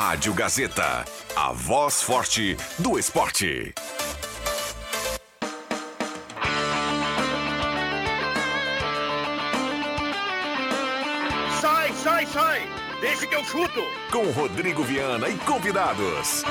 Rádio Gazeta, a voz forte do esporte. Sai, sai, sai! Deixa que eu chuto! Com Rodrigo Viana e convidados.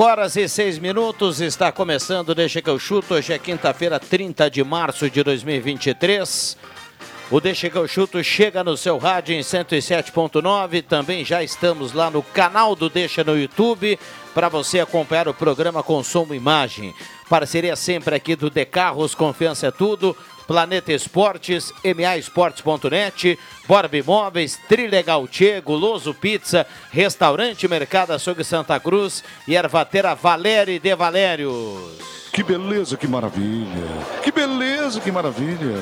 5 horas e 6 minutos, está começando, deixa que eu chuto. Hoje é quinta-feira, 30 de março de 2023. O Deixa que eu chuto chega no seu rádio em 107.9. Também já estamos lá no canal do Deixa no YouTube para você acompanhar o programa e imagem. Parceria sempre aqui do De Carros, confiança é tudo. Planeta Esportes, maesportes.net, Borb Imóveis, Trilegal Tchê, Guloso Pizza, Restaurante Mercado Açougue Santa Cruz e Ervatera Valério de Valérios. Que beleza, que maravilha! Que beleza, que maravilha!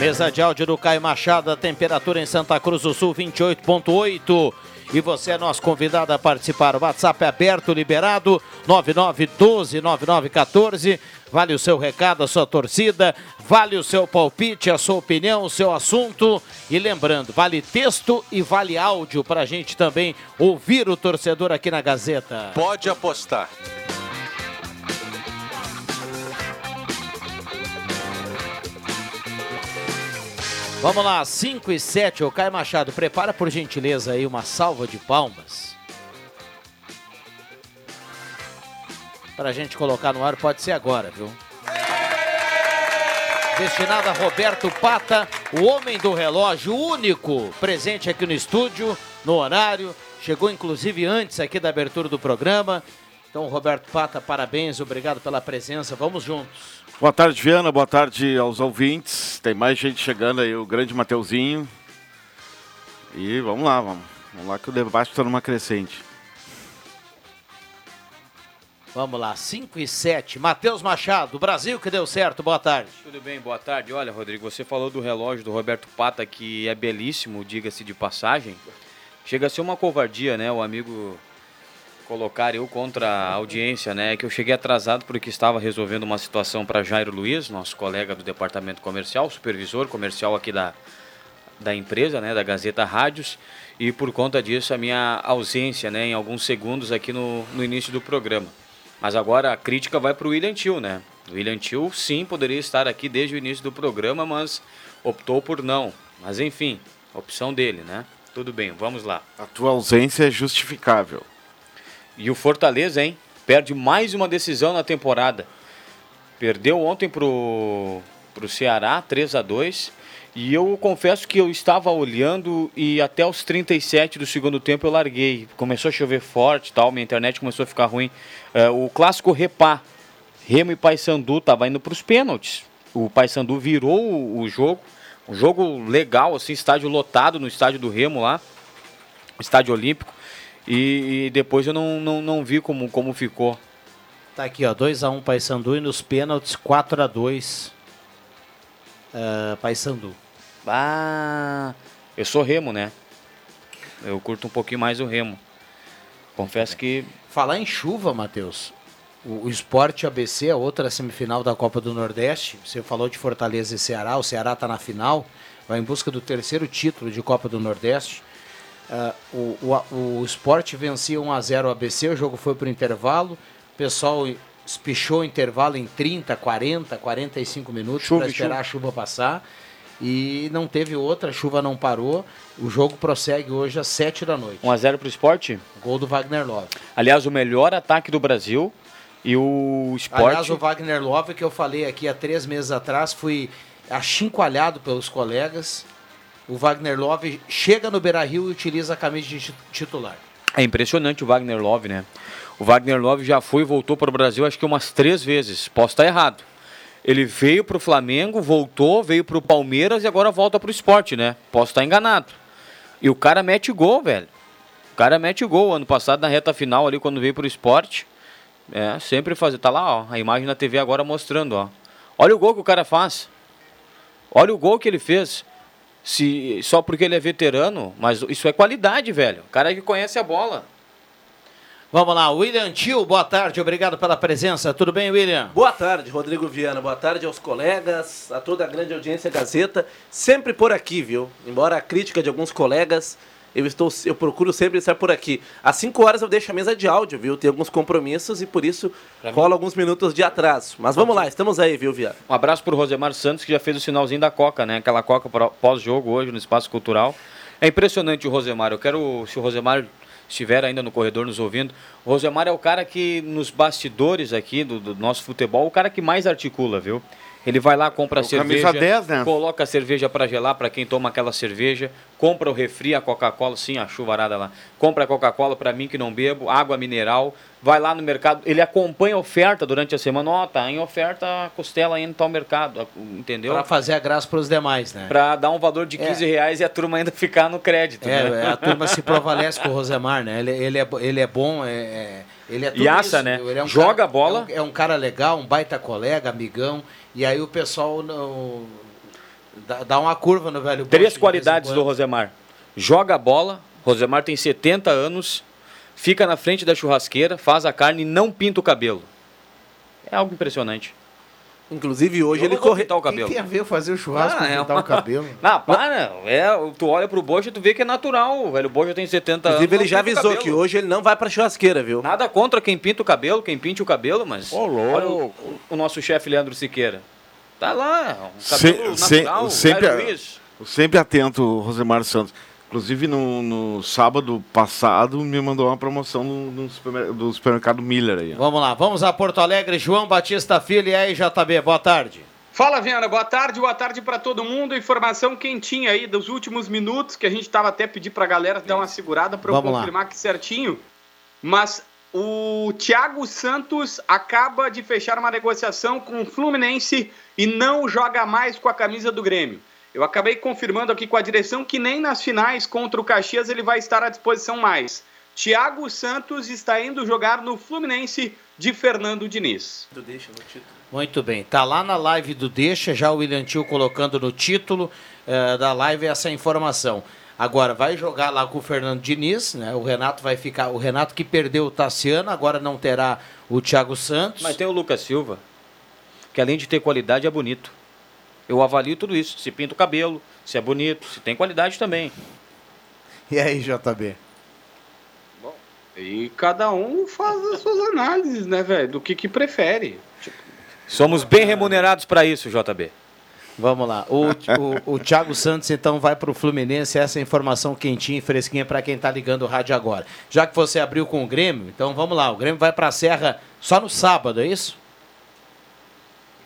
Mesa de áudio do Caio Machado, temperatura em Santa Cruz do Sul 28.8. E você é nosso convidado a participar. O WhatsApp é aberto, liberado, 9912-9914. Vale o seu recado, a sua torcida, vale o seu palpite, a sua opinião, o seu assunto. E lembrando, vale texto e vale áudio para a gente também ouvir o torcedor aqui na Gazeta. Pode apostar. Vamos lá, 5 e 7, o Caio Machado, prepara por gentileza aí uma salva de palmas. Para a gente colocar no ar, pode ser agora, viu? Destinada a Roberto Pata, o homem do relógio, único presente aqui no estúdio, no horário. Chegou inclusive antes aqui da abertura do programa. Então, Roberto Pata, parabéns, obrigado pela presença. Vamos juntos. Boa tarde, Viana. Boa tarde aos ouvintes. Tem mais gente chegando aí, o grande Mateuzinho. E vamos lá, vamos. Vamos lá que o debate está numa crescente. Vamos lá, 5 e 7. Matheus Machado, Brasil que deu certo. Boa tarde. Tudo bem, boa tarde. Olha, Rodrigo, você falou do relógio do Roberto Pata, que é belíssimo, diga-se de passagem. Chega a ser uma covardia, né? O amigo colocar eu contra a audiência, né? Que eu cheguei atrasado porque estava resolvendo uma situação para Jairo Luiz, nosso colega do departamento comercial, supervisor comercial aqui da, da empresa, né? Da Gazeta Rádios. E por conta disso, a minha ausência, né? Em alguns segundos aqui no, no início do programa. Mas agora a crítica vai para o William Tio, né? O William Tio, sim, poderia estar aqui desde o início do programa, mas optou por não. Mas enfim, opção dele, né? Tudo bem, vamos lá. A tua ausência é justificável. E o Fortaleza, hein? Perde mais uma decisão na temporada. Perdeu ontem pro, pro Ceará, 3 a 2 E eu confesso que eu estava olhando e até os 37 do segundo tempo eu larguei. Começou a chover forte tal, minha internet começou a ficar ruim. É, o clássico Repá, Remo e Paysandu tava indo para os pênaltis. O Paysandu virou o, o jogo. Um jogo legal, assim, estádio lotado no estádio do Remo lá. Estádio Olímpico. E, e depois eu não, não, não vi como, como ficou. Tá aqui, ó, 2x1 um, Paysandu e nos pênaltis 4x2 uh, Paysandu. Ah, eu sou Remo, né? Eu curto um pouquinho mais o Remo. Confesso que. Falar em chuva, Matheus. O, o Esporte ABC, a outra semifinal da Copa do Nordeste. Você falou de Fortaleza e Ceará. O Ceará está na final. Vai em busca do terceiro título de Copa do Nordeste. Uh, o, o, o Sport vencia 1 a 0 o ABC, o jogo foi para o intervalo. O pessoal espichou o intervalo em 30, 40, 45 minutos para esperar chuva. a chuva passar. E não teve outra, a chuva não parou. O jogo prossegue hoje às 7 da noite. 1 a 0 para o esporte? Gol do Wagner Love. Aliás, o melhor ataque do Brasil. E o esporte. Aliás, o Wagner Love, que eu falei aqui há três meses atrás, fui achincoalhado pelos colegas o Wagner Love chega no Beira Rio e utiliza a camisa de titular. É impressionante o Wagner Love, né? O Wagner Love já foi e voltou para o Brasil acho que umas três vezes. Posso estar errado. Ele veio pro Flamengo, voltou, veio pro Palmeiras e agora volta pro esporte, né? Posso estar enganado. E o cara mete gol, velho. O cara mete gol. Ano passado, na reta final ali, quando veio pro esporte. É, sempre fazer. Tá lá, ó. A imagem na TV agora mostrando, ó. Olha o gol que o cara faz. Olha o gol que ele fez. Se, só porque ele é veterano, mas isso é qualidade, velho. O cara que conhece a bola. Vamos lá, William Tio, boa tarde, obrigado pela presença. Tudo bem, William? Boa tarde, Rodrigo Viana. Boa tarde aos colegas, a toda a grande audiência Gazeta. Sempre por aqui, viu? Embora a crítica de alguns colegas, eu estou, eu procuro sempre estar por aqui. Às 5 horas eu deixo a mesa de áudio, viu? Tem alguns compromissos e por isso rola alguns minutos de atraso. Mas vamos lá, estamos aí, viu, Viana? Um abraço pro Rosemar Santos, que já fez o sinalzinho da Coca, né? Aquela Coca pós-jogo hoje no Espaço Cultural. É impressionante o Rosemar. Eu quero, se o Rosemar estiver ainda no corredor nos ouvindo, o Rosemar é o cara que, nos bastidores aqui do, do nosso futebol, o cara que mais articula, viu? Ele vai lá, compra a O camisa cerveja, 10, né? coloca a cerveja para gelar para quem toma aquela cerveja, compra o refri, a Coca-Cola, sim, a chuvarada lá. Compra a Coca-Cola para mim que não bebo, água mineral, vai lá no mercado, ele acompanha a oferta durante a semana, ó, tá em oferta a costela indo tal mercado, entendeu? Para fazer a graça para os demais, né? Para dar um valor de 15 reais e a turma ainda ficar no crédito. É, né? a turma se provalece com o Rosemar, né? Ele, ele, é, ele é bom, é, é- ele é tudo isso, né? é um Joga cara- a bola. É um, é um cara legal, um baita colega, amigão. E aí o pessoal não, dá, dá uma curva no velho Três Bosch qualidades do. Rosemar. Joga a bola, Rosemar tem 70 anos, fica na frente da churrasqueira, faz a carne e não pinta o cabelo. É algo impressionante. Inclusive hoje Eu ele não vou corre. pintar o O cabelo. tem a ver fazer o churrasco Ah, com é pintar uma- o cabelo? Não, para. É, tu olha pro Bocha e tu vê que é natural. O velho Bocha tem 70 Inclusive anos. ele já o avisou que hoje ele não vai pra churrasqueira, viu? Nada contra quem pinta o cabelo, quem pinte o cabelo, mas. Ô, louco. olha o, o nosso chefe Leandro Siqueira. Tá lá, um Se- cabelo se- natural, sempre, Jair Luiz. sempre atento, Rosemar Santos. Inclusive, no, no sábado passado, me mandou uma promoção no, no supermer- do supermercado Miller aí. ó. Vamos lá, vamos a Porto Alegre. João Batista Filho e aí, JB, boa tarde. Fala, Viana. Boa tarde, boa tarde para todo mundo. Informação quentinha aí dos últimos minutos, que a gente tava até pedir pra galera dar uma segurada para eu Vamos lá. confirmar aqui certinho. Mas o Thiago Santos acaba de fechar uma negociação com o Fluminense e não joga mais com a camisa do Grêmio. Eu acabei confirmando aqui com a direção que nem nas finais contra o Caxias ele vai estar à disposição mais. Thiago Santos está indo jogar no Fluminense de Fernando Diniz. Muito bem, tá lá na live do Deixa, já o William Tio colocando no título eh, da live essa informação. Agora, vai jogar lá com o Fernando Diniz, né? O Renato vai ficar. O Renato que perdeu o Tassiano, agora não terá o Thiago Santos. Mas tem o Lucas Silva, que além de ter qualidade, é bonito. Eu avalio tudo isso. Se pinta o cabelo, se é bonito, se tem qualidade também. E aí, JB? E cada um faz as suas análises, né, velho? Do que que prefere. Somos bem remunerados para isso, JB. Vamos lá. O, o, o Thiago Santos, então, vai para o Fluminense. Essa é a informação quentinha e fresquinha para quem está ligando o rádio agora. Já que você abriu com o Grêmio, então vamos lá. O Grêmio vai para a Serra só no sábado, é isso?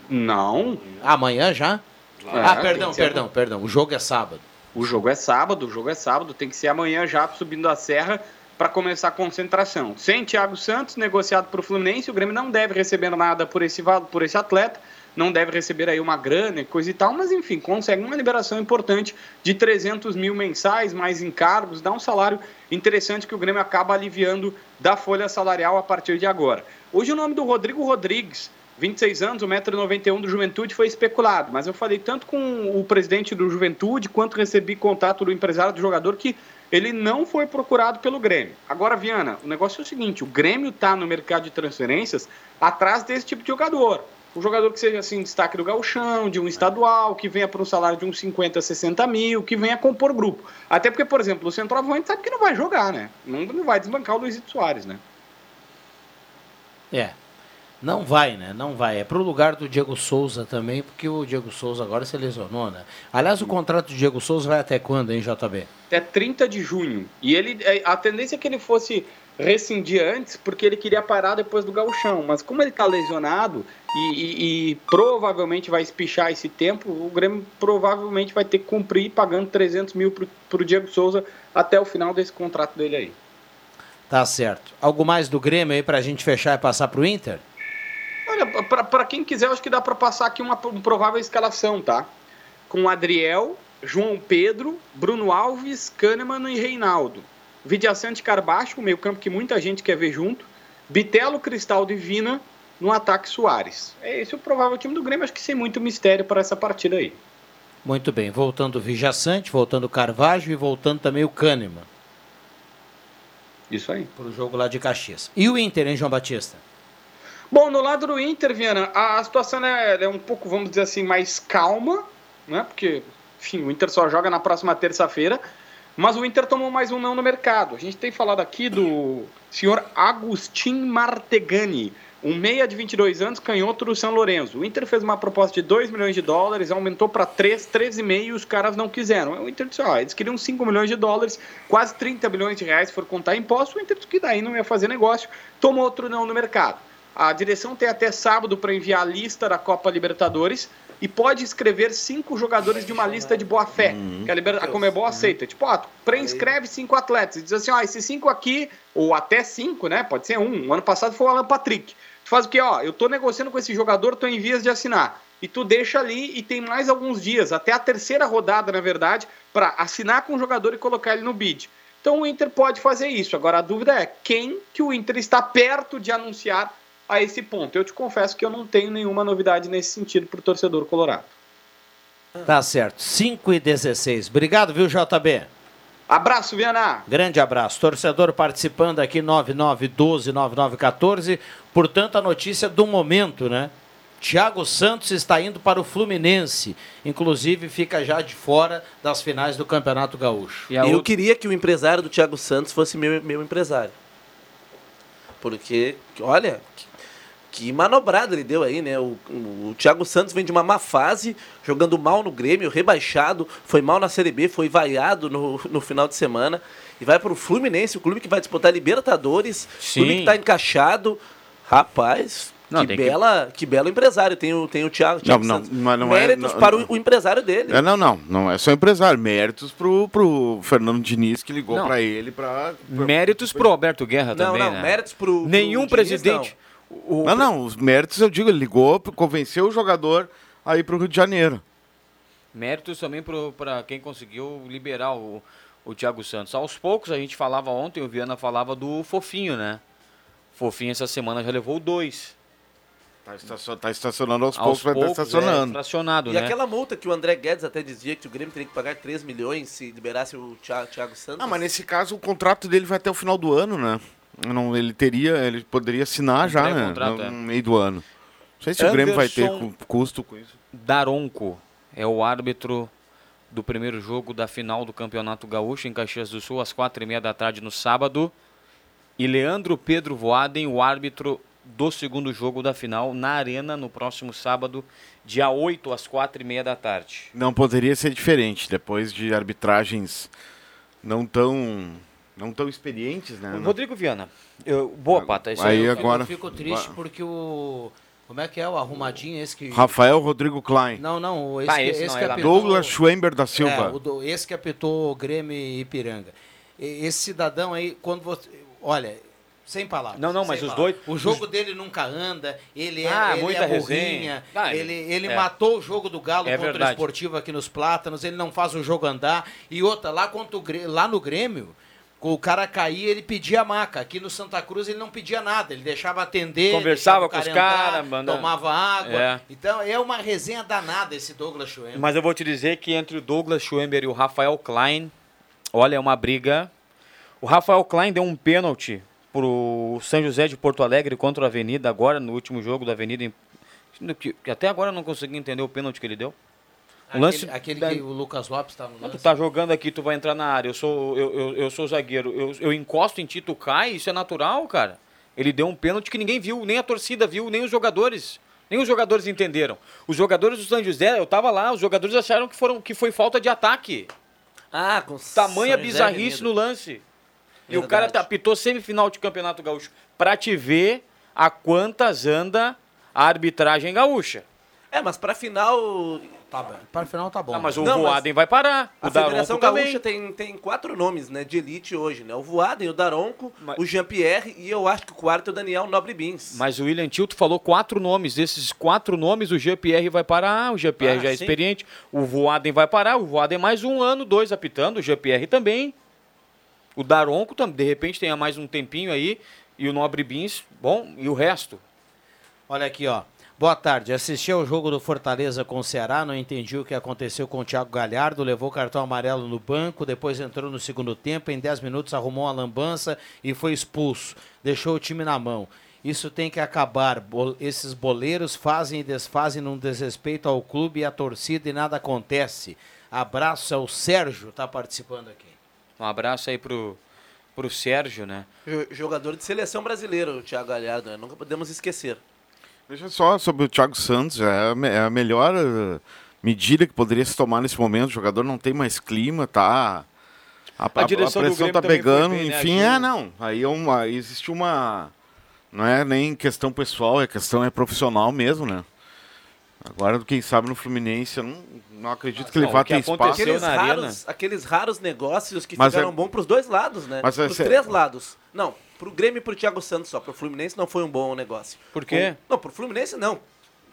Não. Amanhã já? Ah, tem perdão, ser perdão, perdão. O jogo é sábado. O jogo é sábado, o jogo é sábado, tem que ser amanhã já subindo a serra para começar a concentração. Sem Thiago Santos, negociado para o Fluminense, o Grêmio não deve receber nada por esse, por esse atleta, não deve receber aí uma grana e coisa e tal, mas enfim, consegue uma liberação importante de 300 mil mensais, mais encargos, dá um salário interessante que o Grêmio acaba aliviando da folha salarial a partir de agora. Hoje o nome do Rodrigo Rodrigues, 26 anos, 1,91m do Juventude foi especulado, mas eu falei tanto com o presidente do Juventude quanto recebi contato do empresário do jogador que ele não foi procurado pelo Grêmio. Agora, Viana, o negócio é o seguinte: o Grêmio está no mercado de transferências atrás desse tipo de jogador. Um jogador que seja assim, destaque do gauchão, de um estadual, que venha por um salário de uns 50, 60 mil, que venha compor grupo. Até porque, por exemplo, o centroavante sabe que não vai jogar, né? Não, não vai desbancar o Luizito Soares, né? É. Não vai, né? Não vai. É pro lugar do Diego Souza também, porque o Diego Souza agora se lesionou, né? Aliás, o contrato do Diego Souza vai até quando, hein, JB? até 30 de junho. E ele, é, a tendência é que ele fosse rescindir antes, porque ele queria parar depois do gauchão. Mas como ele está lesionado e, e- e provavelmente vai espichar esse tempo, o Grêmio provavelmente vai ter que cumprir pagando 300 mil para o Diego Souza até o final desse contrato dele aí. Tá certo. Algo mais do Grêmio aí pra gente fechar e passar pro Inter? Olha, para quem quiser, acho que dá para passar aqui uma, uma provável escalação, tá? Com Adriel, João Pedro, Bruno Alves, Kahneman e Reinaldo. Vidiaçante Carbacho, o meio campo que muita gente quer ver junto. Bitelo, Cristal Divina, no ataque Soares. É esse o provável time do Grêmio, acho que sem muito mistério para essa partida aí. Muito bem, voltando o Vijaçante, voltando o Carvalho e voltando também o Kahneman. Isso aí. Para o jogo lá de Caxias. E o Inter, hein, João Batista? Bom, no lado do Inter, Viana, a situação é, é um pouco, vamos dizer assim, mais calma, né? Porque, enfim, o Inter só joga na próxima terça-feira. Mas o Inter tomou mais um não no mercado. A gente tem falado aqui do senhor Agustin Martegani, um meia de 22 anos, canhoto do São Lourenço. O Inter fez uma proposta de 2 milhões de dólares, aumentou para 3, 13,5 e os caras não quiseram. O Inter disse, ó, eles queriam 5 milhões de dólares, quase 30 milhões de reais, se for contar imposto. O Inter que daí não ia fazer negócio, tomou outro não no mercado. A direção tem até sábado para enviar a lista da Copa Libertadores e pode escrever cinco jogadores de uma lista de boa fé, uhum. que a, Liber... a Comebol aceita. Tipo, ó, pré-inscreve cinco atletas e diz assim, ó, esses cinco aqui, ou até cinco, né? Pode ser um. O ano passado foi o Alan Patrick. Tu faz o quê? Ó, eu tô negociando com esse jogador, tô em vias de assinar. E tu deixa ali e tem mais alguns dias, até a terceira rodada, na verdade, para assinar com o jogador e colocar ele no bid. Então o Inter pode fazer isso. Agora a dúvida é quem que o Inter está perto de anunciar a esse ponto. Eu te confesso que eu não tenho nenhuma novidade nesse sentido para o torcedor colorado. Tá certo. 5 e 16. Obrigado, viu, JB? Abraço, Viana. Grande abraço. Torcedor participando aqui, 9912-9914. Portanto, a notícia do momento, né? Thiago Santos está indo para o Fluminense. Inclusive, fica já de fora das finais do Campeonato Gaúcho. Eu outra... queria que o empresário do Thiago Santos fosse meu, meu empresário. Porque, olha, que manobrada ele deu aí, né? O, o, o, Thiago Santos vem de uma má fase, jogando mal no Grêmio, rebaixado, foi mal na Série B, foi vaiado no, no final de semana. E vai para o Fluminense, o clube que vai disputar Libertadores, Sim. clube que está encaixado. Rapaz, não, que, bela, que... que belo empresário tem o, tem o Thiago, Thiago não, Santos. Não, não méritos é, não, para o, o, empresário dele. É, não, não, não é só empresário. Méritos pro, pro Fernando Diniz que ligou para ele para. Méritos pro Alberto Guerra também. Não, não, né? méritos pro. Nenhum pro presidente. O... Não, não, os méritos eu digo, ele ligou, convenceu o jogador a ir para o Rio de Janeiro. Méritos também para quem conseguiu liberar o, o Thiago Santos. Aos poucos, a gente falava ontem, o Viana falava do Fofinho, né? Fofinho essa semana já levou dois. Tá, estacion, tá estacionando aos, aos poucos, vai estar estacionando. É, estacionado, e né? aquela multa que o André Guedes até dizia que o Grêmio teria que pagar 3 milhões se liberasse o Thiago, Thiago Santos. Ah, mas nesse caso o contrato dele vai até o final do ano, né? Não, ele teria, ele poderia assinar já, né? Contrato, no, é. meio do ano. Não sei se Anderson o Grêmio vai ter custo com isso. Daronco é o árbitro do primeiro jogo da final do Campeonato Gaúcho em Caxias do Sul, às quatro e meia da tarde no sábado. E Leandro Pedro Voaden, o árbitro do segundo jogo da final, na Arena, no próximo sábado, dia 8 às quatro e meia da tarde. Não poderia ser diferente, depois de arbitragens não tão não tão experientes, né? Rodrigo Viana, eu, boa pata. Isso aí, agora... Eu fico triste porque o... Como é que é o arrumadinho esse que... Rafael Rodrigo Klein. Não, não, esse, ah, esse, esse que é apitou... Douglas Schwember da Silva. É, o, esse que apitou Grêmio e Ipiranga. Esse cidadão aí, quando você... Olha, sem palavras. Não, não, mas os dois. O jogo os... dele nunca anda, ele é, ah, ele é burrinha, ah, ele, ele é. matou o jogo do Galo é contra verdade. o Esportivo aqui nos Plátanos, ele não faz o jogo andar. E outra, lá, contra o, lá no Grêmio, o cara caía, ele pedia maca. Aqui no Santa Cruz ele não pedia nada, ele deixava atender, conversava com os caras, tomava água. É. Então é uma resenha danada esse Douglas Schwember. Mas eu vou te dizer que entre o Douglas Schwember e o Rafael Klein, olha, é uma briga. O Rafael Klein deu um pênalti pro São José de Porto Alegre contra a Avenida agora no último jogo da Avenida. Que até agora eu não consegui entender o pênalti que ele deu. O lance aquele, aquele que o Lucas Lopes está no lance. Tu tá jogando aqui, tu vai entrar na área. Eu sou, eu, eu, eu sou zagueiro. Eu, eu encosto em ti, tu cai, isso é natural, cara. Ele deu um pênalti que ninguém viu, nem a torcida viu, nem os jogadores. Nem os jogadores entenderam. Os jogadores do São José, eu tava lá, os jogadores acharam que, foram, que foi falta de ataque. Ah, com Tamanha bizarrice no lance. E o cara apitou semifinal de Campeonato Gaúcho. Pra te ver a quantas anda a arbitragem gaúcha. É, mas pra final Tá bom. Para final tá bom. Ah, mas o Não, mas Voaden vai parar. A o Daronco Federação também. Gaúcha tem, tem quatro nomes, né, de elite hoje, né? O Voaden, o Daronco, Mas- o Jean-Pierre e eu acho que o quarto é o Daniel Nobre Bins. Mas o William Tilto falou quatro nomes. Desses quatro nomes, o GPR vai parar. O GPR Ah, já é sim. experiente. O Voaden vai parar. O Voaden mais um ano, dois apitando. O GPR também. O Daronco, tam- de repente, tenha mais um tempinho aí. E o Nobre Bins, bom. E o resto? Olha aqui, ó. Boa tarde. Assisti ao jogo do Fortaleza com o Ceará, não entendi o que aconteceu com o Thiago Galhardo, levou cartão amarelo no banco, depois entrou no segundo tempo, em 10 minutos arrumou uma lambança e foi expulso. Deixou o time na mão. Isso tem que acabar. Bo- Esses boleiros fazem e desfazem num desrespeito ao clube e à torcida e nada acontece. Abraço, é o Sérgio, tá participando aqui. Um abraço aí pro, pro Sérgio, né? Jo- Jogador de seleção brasileira, o Thiago Galhardo, né? Nunca podemos esquecer. Deixa só sobre o Thiago Santos, é a, é a melhor eh, medida que poderia se tomar nesse momento. O jogador não tem mais clima, tá. A, A direção do pressão tá pegando, bem, né, enfim, Gil? é, não. Aí é uma, existe uma. Não é nem questão pessoal, é questão é profissional mesmo, né? Agora, quem sabe no Fluminense, eu não, não acredito que ele vá o ter espaço. Aqueles na arena. raros, aqueles raros negócios que Mas ficaram é- bons pros dois lados, né? Mas é pros sé- três lados. Não, pro Grêmio e pro Thiago Santos só. Pro Fluminense não foi um bom negócio. Por quê? O- não, pro Fluminense não.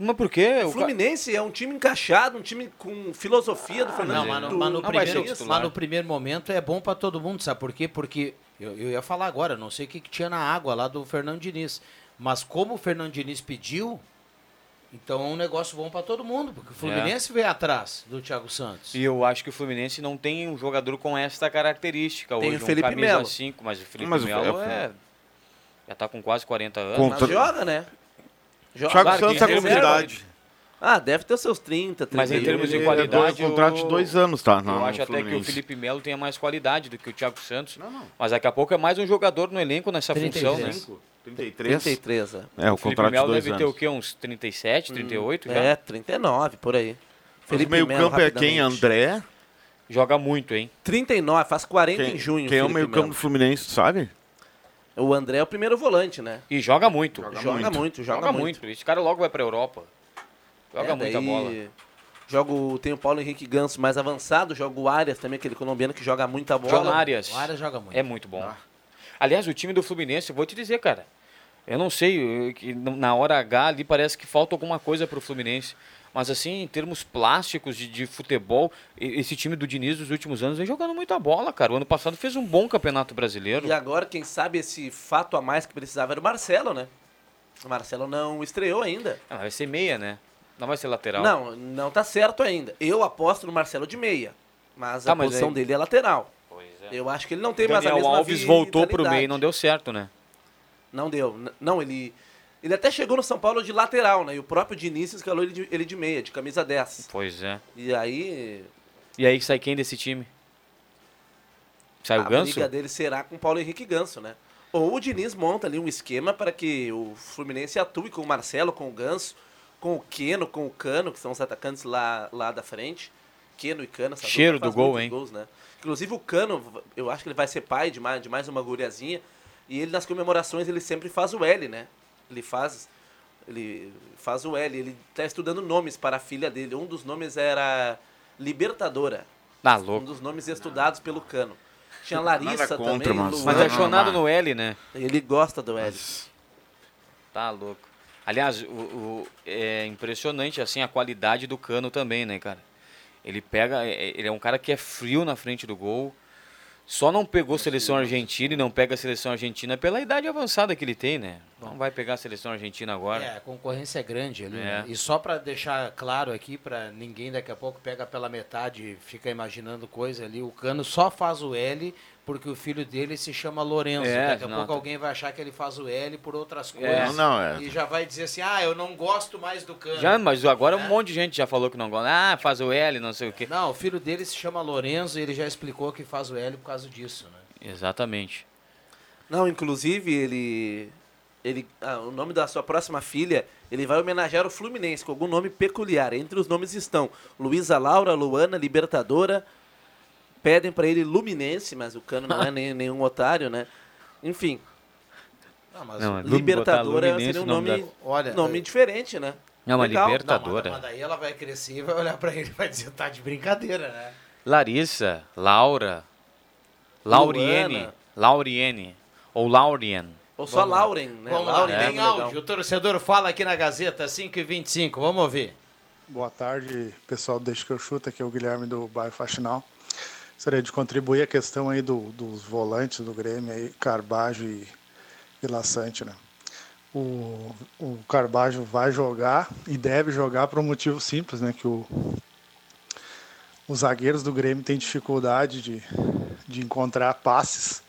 Mas por quê? O O Fluminense é um time encaixado, um time com filosofia do Fernando Não, mas no, do- mas no Não primeiro, o titular. mas no primeiro momento é bom pra todo mundo, sabe por quê? Porque eu, eu ia falar agora, não sei o que, que tinha na água lá do Fernando Diniz, mas como o Fernando Diniz pediu, então é um negócio bom pra todo mundo, porque o Fluminense veio atrás do Thiago Santos. E eu acho que o Fluminense não tem um jogador com esta característica Tem hoje. o Felipe um camisa Melo. 5, mas o Felipe Mas Melo é- é... Já tá com quase 40 anos. Com- Mas joga, né? Joga. Thiago Claro Santos é com idade. Ah, deve ter seus 30, 30. Mas em termos de é qualidade, dois- contrato de eu- dois anos, tá? Eu no acho até que o. Felipe Melo tenha mais qualidade do que o Thiago Santos. Mas daqui a pouco é mais um jogador no elenco nessa 33. função, né? 33? 33, é. É, o Felipe contrato de Melo dois deve ter o anos. quê? Uns 37, 38 já? É, 39, por aí. Mas o meio Melo, campo é quem? rapidamente. André? Joga muito, hein? 39, faz 40 Quem, em junho. quem é o Felipe meio campo do. Fluminense, sabe? O André é o primeiro volante, né? E joga muito. Joga Joga, muito. muito, joga, Joga muito. muito. Esse cara logo vai pra Europa. Joga É, muita daí bola. Joga o, tem o Paulo Henrique Ganso mais avançado, joga o Arias também, aquele colombiano que joga muita bola. Joga Arias. O Arias joga muito. É muito bom. Aliás, o time do Fluminense, eu vou te dizer, cara. Eu não sei, eu- que na hora H ali parece que falta alguma coisa pro Fluminense. Mas assim, em termos plásticos de, de futebol, esse time do Diniz dos últimos anos vem jogando muita bola, cara. O ano passado fez um bom campeonato brasileiro. E agora, quem sabe, esse fato a mais que precisava era o Marcelo, né? O Marcelo não estreou ainda. Ah, vai ser meia, né? Não vai ser lateral. Não, não tá certo ainda. Eu aposto no Marcelo de meia. Mas Tá, a mas posição aí- dele é lateral. Pois é. Eu acho que ele não tem mais a Daniel mesma Alves voltou pro meio e não deu certo, né? Não deu. Não, ele. Ele até chegou no São Paulo de lateral, né? E o próprio Diniz escalou ele de, ele de meia, de camisa 10. Pois é. E aí. E aí sai quem desse time? Sai o a Ganso? briga dele será com o Paulo Henrique Ganso, né? Ou o Diniz monta ali um esquema para que o Fluminense atue com o Marcelo, com o Ganso, com o Queno, com o Cano, que são os atacantes lá, lá da frente. Queno e Cano. essa Cheiro do gol, hein? Gols, né? Inclusive o Cano, eu acho que ele vai ser pai de mais, de mais uma guriazinha. E ele nas comemorações ele sempre faz o L, né? Ele faz ele faz o L, ele está estudando nomes para a filha dele. Um dos nomes era Libertadora. Ah, Um louco. dos nomes estudados pelo Cano. Tinha Larissa contra, também. mas-. Mas é não. no L, né? Ele gosta do L. Tá louco. Aliás, o, o- é impressionante assim a qualidade do Cano também, né, cara? Ele pega, é- ele é um cara que é frio na frente do gol. Só não pegou seleção argentina e não pega a seleção argentina pela idade avançada que ele tem, né? Não vai pegar a seleção argentina agora. É, a concorrência é grande ali, É. né? E só pra deixar claro aqui, pra ninguém daqui a pouco pega pela metade e fica imaginando coisa ali, o Cano só faz o L porque o filho dele se chama Lorenzo. É, daqui a não, pouco tá- alguém vai achar que ele faz o L por outras É. coisas. Não, não, é. E já vai dizer assim, ah, eu não gosto mais do Cano. Já, mas agora um É. monte de gente já falou que não gosta. Ah, faz o L, não sei o quê. Não, o filho dele se chama Lorenzo e ele já explicou que faz o L por causa disso, né? Exatamente. Não, inclusive ele. ele ah, o nome da sua próxima filha, ele vai homenagear o Fluminense com algum nome peculiar. Entre os nomes estão Luísa Laura, Luana, Libertadora. Pedem pra ele Luminense, mas o Cano não é nem, nenhum otário, né? Enfim, Não, mas Não, é Libertadora botar Luminense seria um nome nome, da- Olha, nome eh, diferente, né? Não, uma Legal. libertadora. Mas daí ela vai crescer e vai olhar pra ele e vai dizer, tá de brincadeira, né? Larissa, Laura, Lauriene, Luana. Lauriene, ou Laurien. Ou só Lauren, né? Vamos lá, Lauren, tem é legal. áudio. O torcedor fala aqui na Gazeta, 5 e 25 Vamos ouvir. Boa tarde, pessoal do Deixa que eu chuto, aqui é o Guilherme do bairro Faxinal. Gostaria de contribuir a questão aí do- dos volantes do Grêmio, aí, Carbajo e, e Laçante, né? O, o Carbajo vai jogar e deve jogar por um motivo simples, né? Que o, os zagueiros do Grêmio têm dificuldade de, de encontrar passes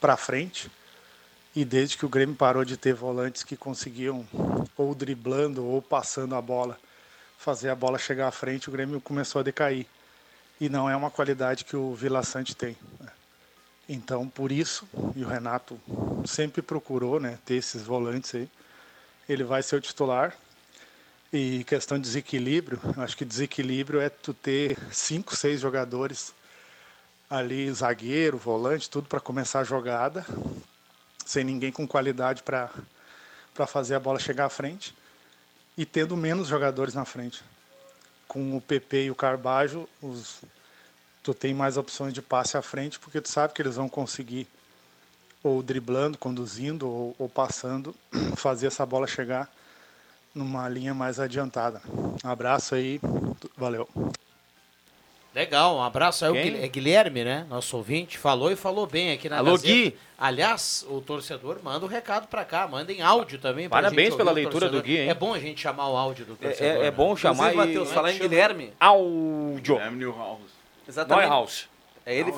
para frente. E desde que o Grêmio parou de ter volantes que conseguiam, ou driblando ou passando a bola, fazer a bola chegar à frente, o Grêmio começou a decair. E não é uma qualidade que o Vila Sante tem. né? Então, por isso, e o Renato sempre procurou né, ter esses volantes aí, ele vai ser o titular. E questão de desequilíbrio, acho que desequilíbrio é tu ter cinco, seis jogadores ali, zagueiro, volante, tudo para começar a jogada, sem ninguém com qualidade para fazer a bola chegar à frente e tendo menos jogadores na frente. Com o PP e o Carbajo, os, tu tem mais opções de passe à frente, porque tu sabe que eles vão conseguir, ou driblando, conduzindo, ou, ou passando, fazer essa bola chegar numa linha mais adiantada. Um abraço aí, valeu. Legal, um abraço aí. O Quem? Guil- é Guilherme, né? Nosso ouvinte, falou e falou bem aqui na Alô, Gazeta. Gui. Aliás, o torcedor manda o recado pra cá, manda em áudio também. pra Parabéns gente pela o leitura do. Gui, hein? É bom a gente chamar o áudio do É, torcedor. é- é né? bom chamar Inclusive, e... Matheus, falar em Guilherme. Áudio. Guilherme Newhouse. Exatamente. Neuhaus. É ele.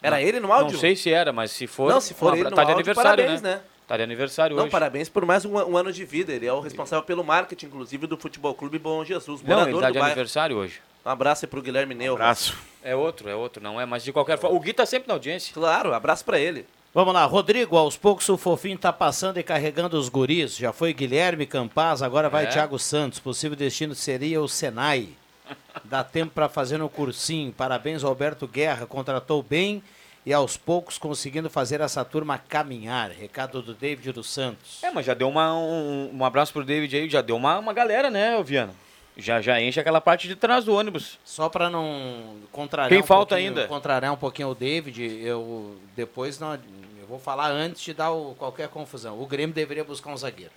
Era ele no áudio? Não sei se era, mas se for... Não, se for um ele no tá de áudio, aniversário, parabéns, né? né? Tá de aniversário Não, hoje. parabéns por mais um, um ano de vida. Ele é o responsável pelo marketing, inclusive, do Futebol Clube Bom Jesus. Não, ele tá de bairro. aniversário hoje. Um abraço aí pro Guilherme Neu. Abraço. É outro, é outro, não é? Mas de qualquer forma, o Gui tá sempre na audiência. Claro, abraço pra ele. Vamos lá, Rodrigo, aos poucos o Fofinho tá passando e carregando os guris. Já foi Guilherme Campaz, agora vai É. Thiago Santos. Possível destino seria o Senai. Dá tempo para fazer no cursinho. Parabéns, Alberto Guerra. Contratou bem e aos poucos conseguindo fazer essa turma caminhar. Recado do David dos Santos. É, mas já deu uma, um, um abraço pro David aí, já deu uma, uma galera, né, Viana? Já, já enche aquela parte de trás do ônibus. Só para não contrariar Quem um falta pouquinho- ainda? contrariar um pouquinho o David, eu depois não, eu vou falar antes de dar o- qualquer confusão. O Grêmio deveria buscar um zagueiro.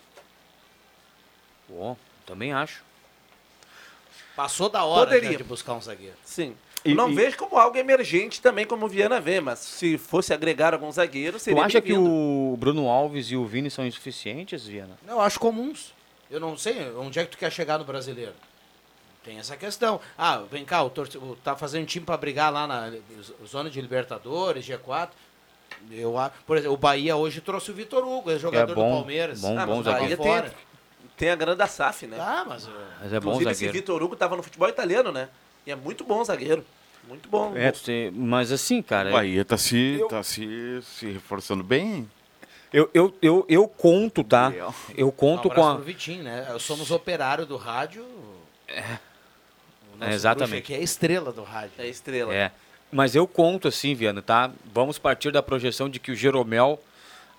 Bom, também acho. Passou da hora Poderia. já de buscar um zagueiro. Sim. E- Eu não e- vejo como algo emergente também, como o Viana vê, mas se fosse agregar algum zagueiro, seria tu acha que o Bruno Alves e o Vini são insuficientes, Viana? Eu acho comuns. Eu não sei onde é que tu quer chegar no brasileiro. Tem essa questão. Ah, vem cá, o torce- o- tá fazendo time para brigar lá na z- zona de Libertadores, G4. Eu, por exemplo, o Bahia hoje trouxe o Vitor Hugo, é jogador É bom, do Palmeiras. bom, Ah, bom mas zagueiro. Bahia Fora. tem, tem a grana da SAF, né? Tá, mas... uh, Mas é bom Inclusive, esse zagueiro. Vitor Hugo tava no futebol italiano, né? E é muito bom zagueiro. Muito bom. É, tem- mas assim, cara, O Bahia tá se, tá se, se reforçando bem. eu, eu, eu, eu conto, tá? Eu Um conto abraço com a... pro Vitinho, né? Somos operário do rádio. O nosso É, exatamente. bruxo aqui é a estrela do rádio. É estrela. É. Mas eu conto assim, Viana, tá? Vamos partir da projeção de que o Jeromel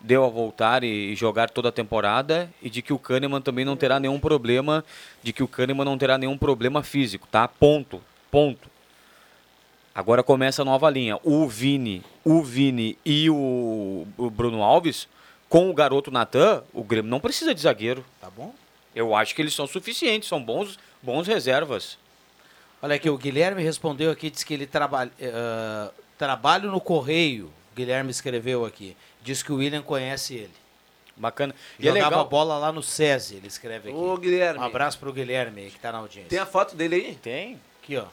deu a voltar e, e jogar toda a temporada e de que o Kahneman também não terá nenhum problema, de que o Kahneman não terá nenhum problema físico, tá? Ponto. Ponto. Agora começa a nova linha. O Vini, o Vini e o, o Bruno Alves, com o garoto Natan, o Grêmio não precisa de zagueiro. Tá bom? Eu acho que eles são suficientes, são bons, bons reservas. Olha aqui, o Guilherme respondeu aqui, disse que ele trabalha, eh, trabalha no Correio. O Guilherme escreveu aqui. Diz que o William conhece ele. Bacana. E é Jogava legal. bola lá no SESI, ele escreve aqui. Ô, Guilherme. Um abraço pro Guilherme aí, que tá na audiência. Tem a foto dele aí? Tem. Aqui, ó.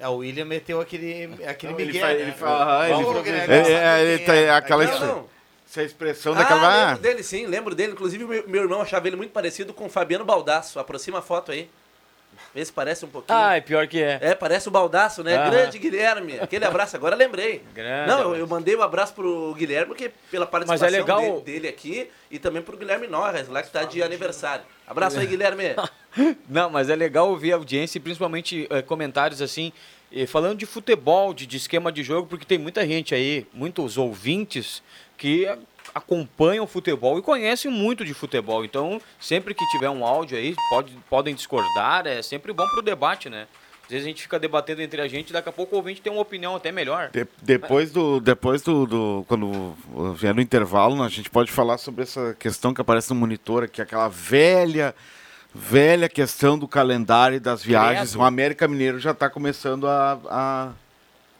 É, o William meteu aquele, aquele Ele Miguel, fa- né? ele fa- ah, ele Vamos, fa- Guilherme, É, é, ele tem é. aquela. Não, não. Essa expressão Ah, daquela. lembro dele, sim, lembro dele. Inclusive, meu, meu irmão achava ele muito parecido com o Fabiano Baldasso. Aproxima a foto aí. Vê se parece um pouquinho. Ah, é pior que é. É, parece o Baldaço, né? Aham. Grande Guilherme. Aquele abraço, agora lembrei. Grande Não, eu, eu mandei o um abraço pro Guilherme, porque pela participação Mas é legal- dele, dele aqui, e também pro Guilherme Norris, lá que tá de aniversário. Abraço aí, Guilherme. Não, mas é legal ouvir a audiência e principalmente eh, comentários assim, eh, falando de futebol, de, de esquema de jogo, porque tem muita gente aí, muitos ouvintes, que acompanham futebol e conhecem muito de futebol. Então, sempre que tiver um áudio aí, pode, podem discordar, é sempre bom pro debate, né? Às vezes a gente fica debatendo entre a gente, daqui a pouco o ouvinte tem uma opinião até melhor. De- depois do. Depois do, do- Quando vier no intervalo, a gente pode falar sobre essa questão que aparece no monitor aqui, aquela velha. Velha questão do calendário e das viagens. Credo. O América Mineiro já está começando a, a,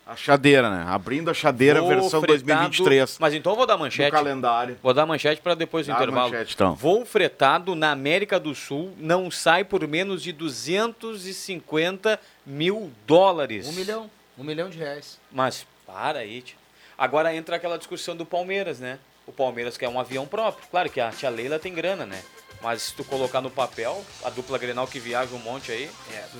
a chadeira, né? Abrindo a chadeira Voo versão fretado- 2023 Mas então eu vou dar manchete. calendário. Vou dar manchete para depois do Dá a intervalo. manchete, então. Voo fretado na América do Sul não sai por menos de 250 mil dólares. Um milhão. Um milhão de reais. Mas para aí, tio. Agora entra aquela discussão do Palmeiras, né? O Palmeiras quer um avião próprio. Claro que a tia Leila tem grana, né? Mas se tu colocar no papel, a dupla Grenal que viaja um monte aí.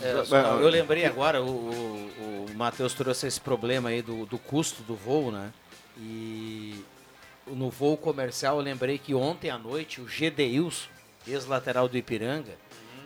É, só- eu lembrei agora, o, o, o Matheus trouxe esse problema aí do, do custo do voo, né? E no voo comercial eu lembrei que ontem à noite o Gedeilson, ex-lateral do Ipiranga,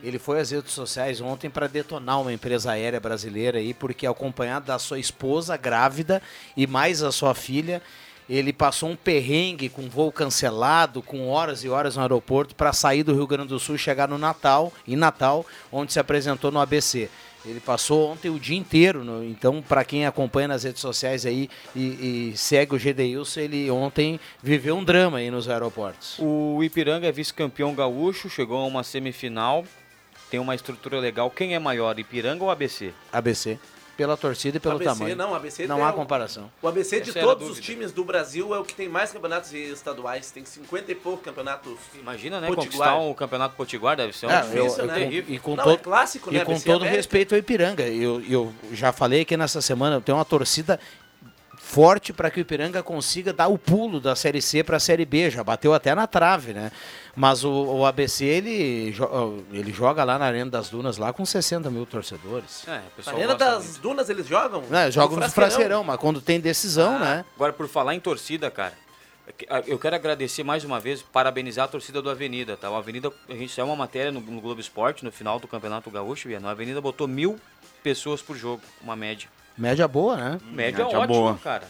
ele foi às redes sociais ontem para detonar uma empresa aérea brasileira aí, porque acompanhado da sua esposa grávida e mais a sua filha, ele passou um perrengue com voo cancelado, com horas e horas no aeroporto para sair do Rio Grande do Sul e chegar no Natal, em Natal, onde se apresentou no ABC. Ele passou ontem o dia inteiro, no- então para quem acompanha nas redes sociais aí e, e segue o Gedeilson, ele ontem viveu um drama aí nos aeroportos. O Ipiranga é vice-campeão gaúcho, chegou a uma semifinal, tem uma estrutura legal. Quem é maior, Ipiranga ou ABC? ABC. Pela torcida e pelo ABC, tamanho. não, ABC não há o- comparação. O ABC de Essa todos os times do Brasil é o que tem mais campeonatos estaduais. Tem 50 e poucos campeonatos. Imagina, né? Potiguar. Conquistar o campeonato Potiguar deve ser um É, difícil, eu- né? Terrível. e com Não, todo, é clássico, né? E com ABC todo respeito ao Ipiranga, eu, eu já falei que nessa semana tem uma torcida forte para que o Ipiranga consiga dar o pulo da Série C para a Série B, já bateu até na trave, né? Mas o, o ABC, ele, jo- ele joga lá na Arena das Dunas, lá com 60 mil torcedores. É, Na Arena das muito. Dunas eles jogam? Né, jogam No Fraceirão, mas quando tem decisão, Ah, né? Agora, por falar em torcida, cara, é ah, eu quero agradecer mais uma vez, parabenizar a torcida do Avenida, tá? O Avenida, a gente saiu uma matéria no, no Globo Esporte, no final do Campeonato Gaúcho, Viana. A Avenida botou mil pessoas por jogo, uma média. Média boa, né? Média, média ótima, boa. cara.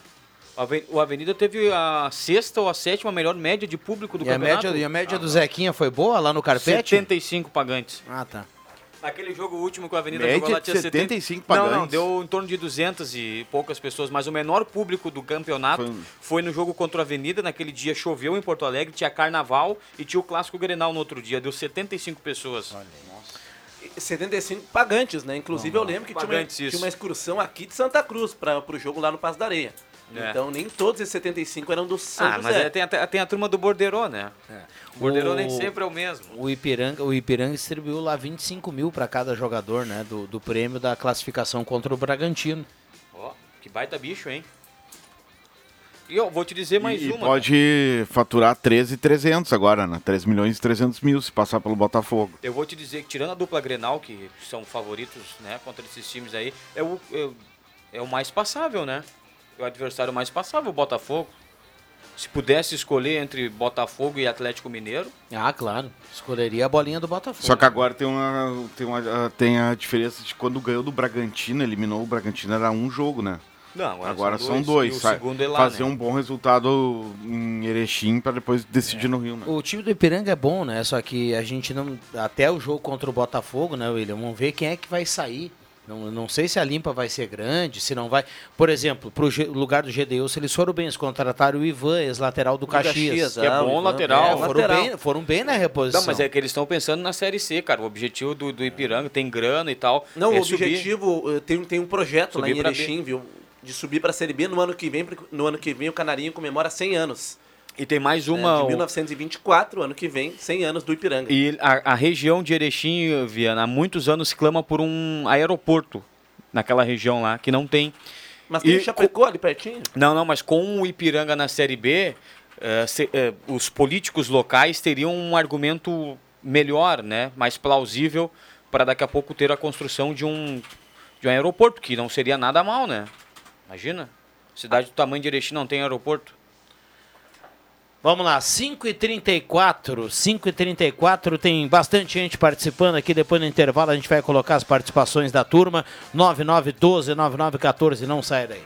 O Aven- O Avenida teve a sexta ou a sétima melhor média de público do E a, campeonato. média, e a média do Zequinha foi boa lá no Carpete? 75 pagantes. Ah, tá. Naquele jogo último que o Avenida Média jogou lá tinha 70 75 Não, não, pagantes. deu em torno de 200 e poucas pessoas, mas o menor público do campeonato Foi- foi, no jogo contra a Avenida, naquele dia choveu em Porto Alegre, tinha carnaval e tinha o clássico Grenal no outro dia, deu 75 pessoas. 75 pagantes, né? Inclusive eu lembro que tinha uma, tinha uma excursão aqui de Santa Cruz para o jogo lá no Passo da Areia. É. Então nem todos esses 75 eram do São Ah, mas José. é, tem, a, tem a turma do Borderô, né? O Borderô nem sempre é o mesmo. O Ipiranga, o Ipiranga distribuiu lá 25 mil para cada jogador, né? Do, do prêmio da classificação contra o Bragantino. Ó, que baita bicho, hein? E eu vou te dizer mais e, e uma. pode faturar 13,300 agora, né? 3 milhões e 300 mil se passar pelo Botafogo. Eu vou te dizer que tirando a dupla Grenal, que são favoritos, né, contra esses times aí, é o, é, o- é o mais passável, né? É o adversário mais passável, o Botafogo. Se pudesse escolher entre Botafogo e Atlético Mineiro, Ah, claro. Escolheria a bolinha do Botafogo. Só que agora tem uma, tem uma tem a diferença de quando ganhou do Bragantino, eliminou o Bragantino, era um jogo, né? Não, Agora, são dois. O sa- segundo é lá, fazer né? um bom resultado em Erechim para depois decidir no Rio, né? O time do Ipiranga é bom, né? Só que a gente não. Até o jogo contra o Botafogo, né, William? Vamos ver quem é que vai sair. Não, não sei se a limpa vai ser grande, se não vai. Por exemplo, pro G- lugar do GDU, se eles foram bem, eles contrataram o Ivan, ex-lateral do Caxias. Caxias, que é o bom Ivan. lateral. É, É, foram, lateral. bem, foram bem na reposição. Não, mas é que eles estão pensando na Série C, cara. O objetivo do, do Ipiranga tem grana e tal. Não, é o objetivo eh, tem, tem um projeto lá Subir em Erechim, viu? De subir para a Série B no ano que vem, porque no ano que vem o Canarinho comemora 100 anos. E tem mais uma. De 1924, ano que vem, 100 anos do Ipiranga. E a, a região de Erechim, Viana, há muitos anos clama por um aeroporto naquela região lá, que não tem. Mas tem E Chapecó ali pertinho. Não, não, mas com o Ipiranga na Série B, eh, se- eh, os políticos locais teriam um argumento melhor, né, mais plausível, para daqui a pouco ter a construção de um, de um aeroporto, que não seria nada mal, né? Imagina, cidade do tamanho de Erechim não tem aeroporto. Vamos lá, 5h34. 5h34, tem bastante gente participando aqui. Depois no intervalo a gente vai colocar as participações da turma. 9912, 9914, não sai daí.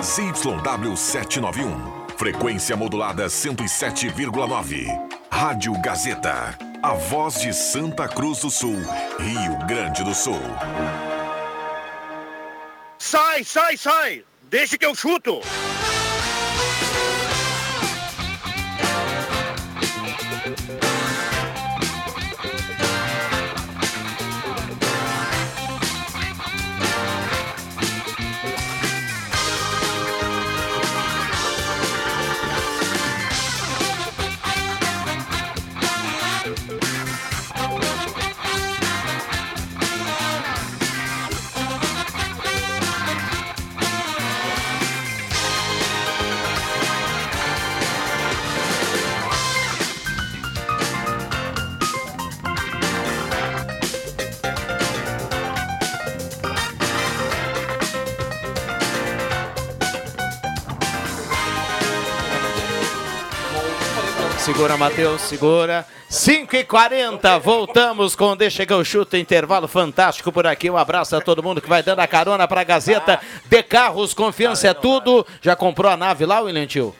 ZYW 791. Frequência modulada 107,9. Rádio Gazeta. A voz de Santa Cruz do Sul, Rio Grande do Sul. Sai, sai, sai! Deixa que eu chuto! Segura, Matheus, segura. 5 e 40 voltamos com Deixa que eu chuto, intervalo fantástico por aqui. Um abraço a todo mundo que vai dando a carona para a Gazeta de Carros, confiança é tudo. Já comprou a nave lá, William Tio?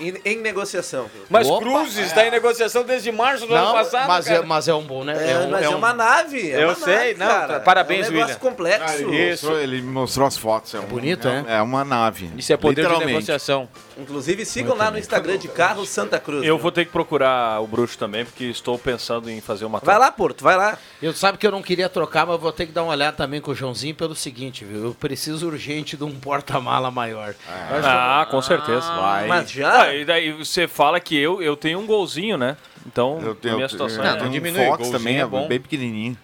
Em, em negociação. Mas Opa, Cruzes está em negociação desde março do ano Não, passado. mas é, cara. mas é um bom, né? É, um- mas é, um- uma nave. é Eu uma sei, nave, não, cara. parabéns, é um negócio William. complexo. Ele mostrou, ele mostrou as fotos. É, um- bonito, é? um- É uma nave. Isso é poder de negociação. Inclusive, sigam lá no Instagram de Carros Santa Cruz. Eu viu? vou ter que procurar o bruxo também, porque estou pensando em fazer uma Vai lá, Porto, vai lá. Eu sabe que eu não queria trocar, mas vou ter que dar uma olhada também com o Joãozinho pelo seguinte, viu? Eu preciso urgente de um porta-mala maior. Ah, com certeza. Vai. Mas já? Ah, e daí você fala que eu, eu tenho um golzinho, né? Então, Eu tenho, a minha eu situação tenho, é... não um diminui, Fox golzinho também, é é bom. bem pequenininho.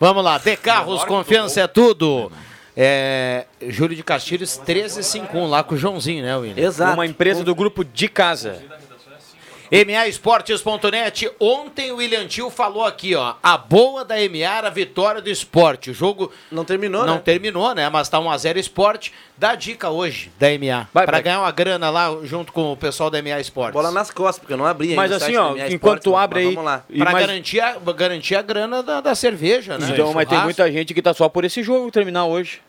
Vamos lá, de Carros, confiança é tudo. É, Júlio de Castilhos 1351 lá com o Joãozinho, né, William? Exato. Uma empresa do grupo de casa. MAEsportes.net. Ontem o William Tio falou aqui, ó. A boa da MA era a vitória do esporte. O jogo Não terminou, não né? terminou, né? Mas tá 1x0 esporte. Dá dica hoje da MA. Vai, pra vai. ganhar uma grana lá junto com o pessoal da MA Esportes. Bola nas costas, porque eu não abri Mas assim, ó, enquanto tu Esportes, abre mas aí. Vamos lá. Pra mais- garantir, a, garantir a grana da, da cerveja, né? Então, mas tem muita gente que tá só por esse jogo terminar hoje.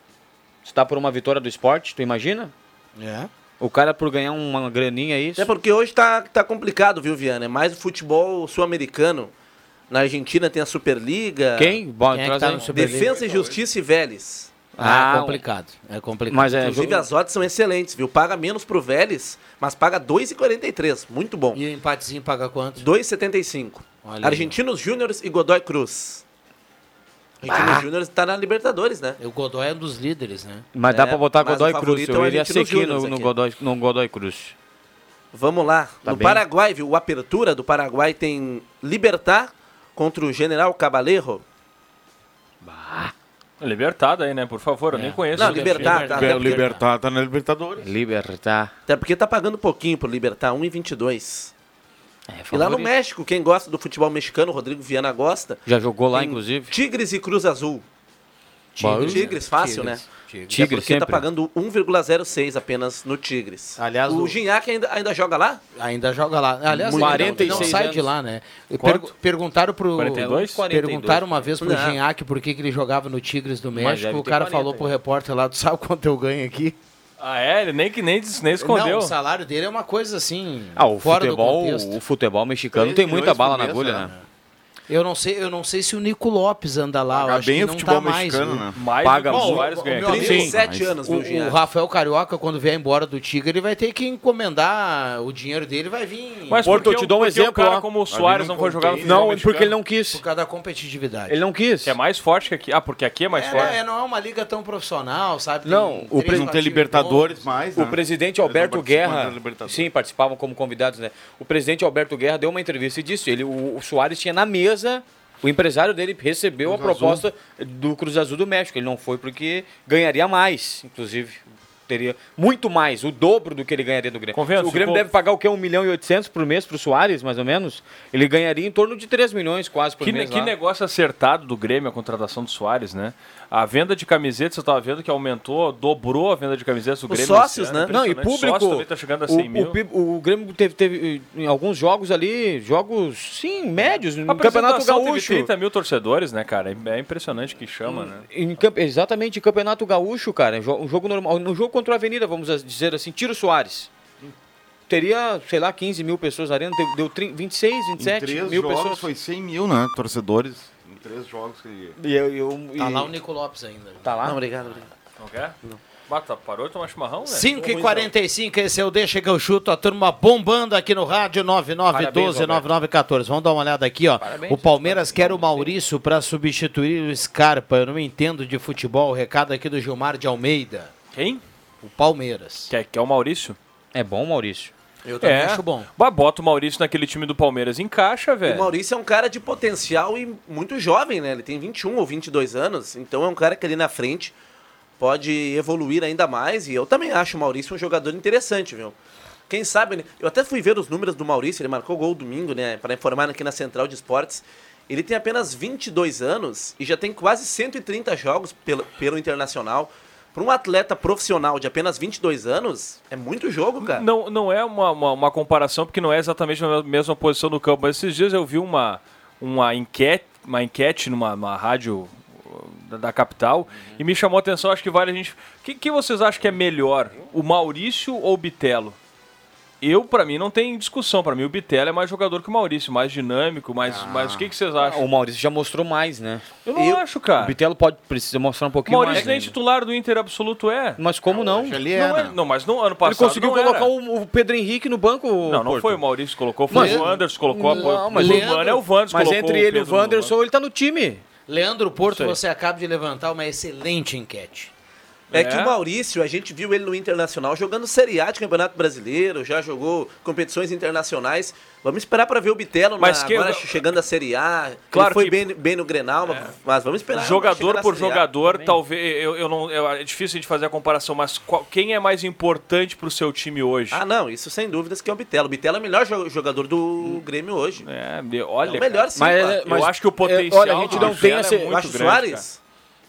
Se tá por uma vitória do esporte, tu imagina? É. O cara por ganhar uma graninha aí. É porque hoje tá, tá complicado, viu, Viana? É mais o futebol sul-americano. Na Argentina tem a Superliga. Quem? Bom, Quem é que tá aí. no Superliga? Defesa e Justiça e Vélez. Ah, Ah, é complicado. É complicado. Mas é. Inclusive jogo- as odds são excelentes, viu? Paga menos pro Vélez, mas paga 2,43. Muito bom. E o empatezinho paga quanto? 2,75. Olha aí. Argentinos Júniores e Godoy Cruz. Argentinos Júniores tá na Libertadores, né? O Godoy é um dos líderes, né? Mas dá É, pra botar mas Godoy Cruz. favorito é Eu iria aqui no, no. Godoy, no Godoy Cruz. Vamos lá. Tá no bem. Paraguai, viu? O Apertura do Paraguai tem Libertar contra o General Cabaleiro. Libertada aí, né? Por favor, eu nem conheço. Não, Libertar, tá? Porque, Libertar tá na Libertadores. Libertar. até porque tá pagando pouquinho pro Libertar, 1,22. É, E lá no. México, quem gosta do futebol mexicano, o Rodrigo Viana gosta. Já jogou lá, inclusive. Tigres e Cruz Azul. Tigres, Tigres, fácil, Tigres, né? Tigres. É Tigres porque tá pagando 1,06 apenas no Tigres. Aliás, o o- Gignac ainda, ainda joga lá? Ainda joga lá. Aliás, Muito. ele não- 46 não sai de anos. lá, né? Pergu- perguntaram pro 42? perguntaram uma vez pro Não. Ginhaque por que, que ele jogava no Tigres do México. O cara 40, falou pro hein? repórter lá, tu sabe quanto eu ganho aqui? Ah, é? Ele nem, que nem, nem escondeu. Não, o salário dele é uma coisa assim, Ah, o fora futebol, do contexto. o futebol mexicano tem muita bala na agulha, né? Né? Eu não sei, eu não sei se o Nico Lopes anda lá, eu Paga acho bem que o não futebol tá mais, mexicano, né? Mais Paga que o bom. Soares O- ganha o meu aqui. amigo- 37 mas anos, O, o? Rafael Carioca, quando vier embora do Tigre, ele vai ter que encomendar o dinheiro dele, vai vir Mas Porto, por que eu te dou um exemplo, cara ó. como o Soares não não foi jogar no futebol Não, mexicano? porque ele não quis. por causa da competitividade. Ele não quis. Que é mais forte que aqui. Ah, porque aqui é mais É, forte. né, não é uma liga tão profissional, sabe? Tem Não, o pre- Não tem Libertadores bons. mais, O né? presidente Alberto Guerra, sim, participavam como convidados, né? O presidente Alberto Guerra deu uma entrevista e disse, ele, o, o Soares tinha na mesa, o empresário dele recebeu a Cruz proposta do Cruz Azul do México. Ele não foi porque ganharia mais, inclusive. Teria muito mais, o dobro do que ele ganharia do Grêmio. Convenhamos, o Grêmio ficou- deve pagar o quê? 1 milhão e 800 por mês pro Soares, mais ou menos? Ele ganharia em torno de 3 milhões quase por Que, mês que lá. negócio acertado do Grêmio, a contratação do Soares, né? A venda de camisetas, eu tava vendo que aumentou, dobrou a venda de camisetas do Os Grêmio. sócios, ano. né? Não, e público. Sócio também tá chegando a o- 100 o, mil. pi- o Grêmio teve, teve em alguns jogos ali, jogos, sim, médios, no Campeonato apresentação teve Gaúcho. 30 mil torcedores, né, cara? É é impressionante que chama, né? Em exatamente, em Campeonato Gaúcho, cara. Um jogo normal. No jogo contra o Avenida, vamos dizer assim, Tiro Soares. Teria, sei lá, 15 mil pessoas na arena, deu, deu 30, 26, Em 27 três mil jogos pessoas. foi 100 mil, né? Torcedores. Em três jogos que. E eu, eu- Tá e- lá o Nico Lopes ainda. Tá lá? Não, obrigado, obrigado. Não quer? Não. Bata, parou de tomar chimarrão, né? 5 e 45 esse é o Deixa que eu chuto, a turma bombando aqui no rádio 9912-9914. Vamos dar uma olhada aqui, ó. Parabéns, o Palmeiras quer o Maurício para substituir o Scarpa. Eu não entendo de futebol. Recado aqui do Gilmar de Almeida. Quem? O Palmeiras. Quer, quer o Maurício? É bom, Maurício. Eu também É. acho bom. Bah, bota o Maurício naquele time do Palmeiras, encaixa, O velho. Maurício é um cara de potencial e muito jovem, né? Ele tem 21 ou 22 anos, então é um cara que ali na frente pode evoluir ainda mais. E eu também acho o Maurício um jogador interessante, viu? Quem sabe, né? eu até fui ver os números do Maurício, ele marcou gol domingo, né? Para informar aqui na Central de Esportes. Ele tem apenas 22 anos e já tem quase 130 jogos pelo, pelo Internacional. Para um atleta profissional de apenas 22 anos, é muito jogo, cara. Não, não é uma, uma, uma comparação, porque não é exatamente a mesma posição no campo. Mas esses dias eu vi uma, uma, enquete, uma enquete numa, rádio uh, da, da capital e me chamou a atenção. Acho que vale a gente. O que, que vocês acham que é melhor, o Maurício ou o Bitelo? Eu, pra mim, não tem discussão. Pra mim, o Bitelo é mais jogador que o Maurício, mais dinâmico, mais. mais o que, que vocês acham? O Maurício já mostrou mais, né? Eu não acho, cara. O Bitelo pode precisa mostrar um O pouquinho Maurício mais. nem ainda. titular do Inter absoluto é. Mas como não? Ele Não, é, é, né? não, mas no ano Ele passado. conseguiu não colocar era. o, o Pedro Henrique no banco. Não, não Porto. foi o Maurício que colocou, foi Mas- o Wanderson colocou. a- Não, mas o é o Wanderson Mas colocou entre ele e o Wanderson, ele tá no time. Leandro Porto, você acaba de levantar uma excelente enquete. É, É? que o Maurício, a gente viu ele no Internacional jogando Série A de Campeonato Brasileiro, já jogou competições internacionais. Vamos esperar para ver o Bitelo Mas na- que- agora chegando a Série A. Claro ele foi que- bem, bem no Grenal, mas- mas vamos esperar. Jogador por jogador, talvez. Eu, eu não, eu- é difícil a gente fazer a comparação, mas qual- quem é mais importante pro seu time hoje? Ah, não, isso sem dúvidas que é o Bitelo. O Bitelo é o melhor jo- jogador do Grêmio hoje. É, de- olha. É o melhor cara, sim, Mas- pá. eu acho que o é, potencial. olha, a gente do não tem essa- É eu muito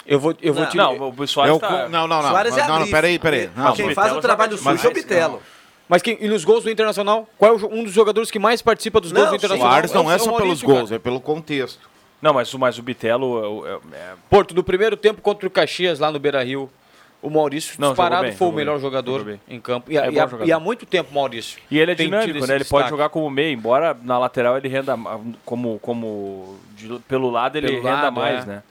Eu o vou, eu vou cara. te. Não, o Soares Eu tá. Não, não, não. Soares é a não, não, peraí, peraí. Não, Quem o faz o trabalho sujo é o demais, Bitelo. Mas quem, e nos gols do Internacional? Qual é o um dos jogadores que mais participa dos Não, gols do. Internacional? Soares não é o só pelos gols, é pelo contexto. Não, mas, o- mas o Bitelo. é- é- é- Porto, no primeiro tempo contra o Caxias, lá no Beira Rio, o Maurício, Não, disparado, bem, foi o melhor bem, jogador em campo. E, há- É e há- jogador. e há muito tempo, Maurício. E ele é tem dinâmico, né? Ele pode destaque. jogar como meio, embora na lateral ele renda como. como de- pelo lado ele Pelo renda lado, mais, é. né?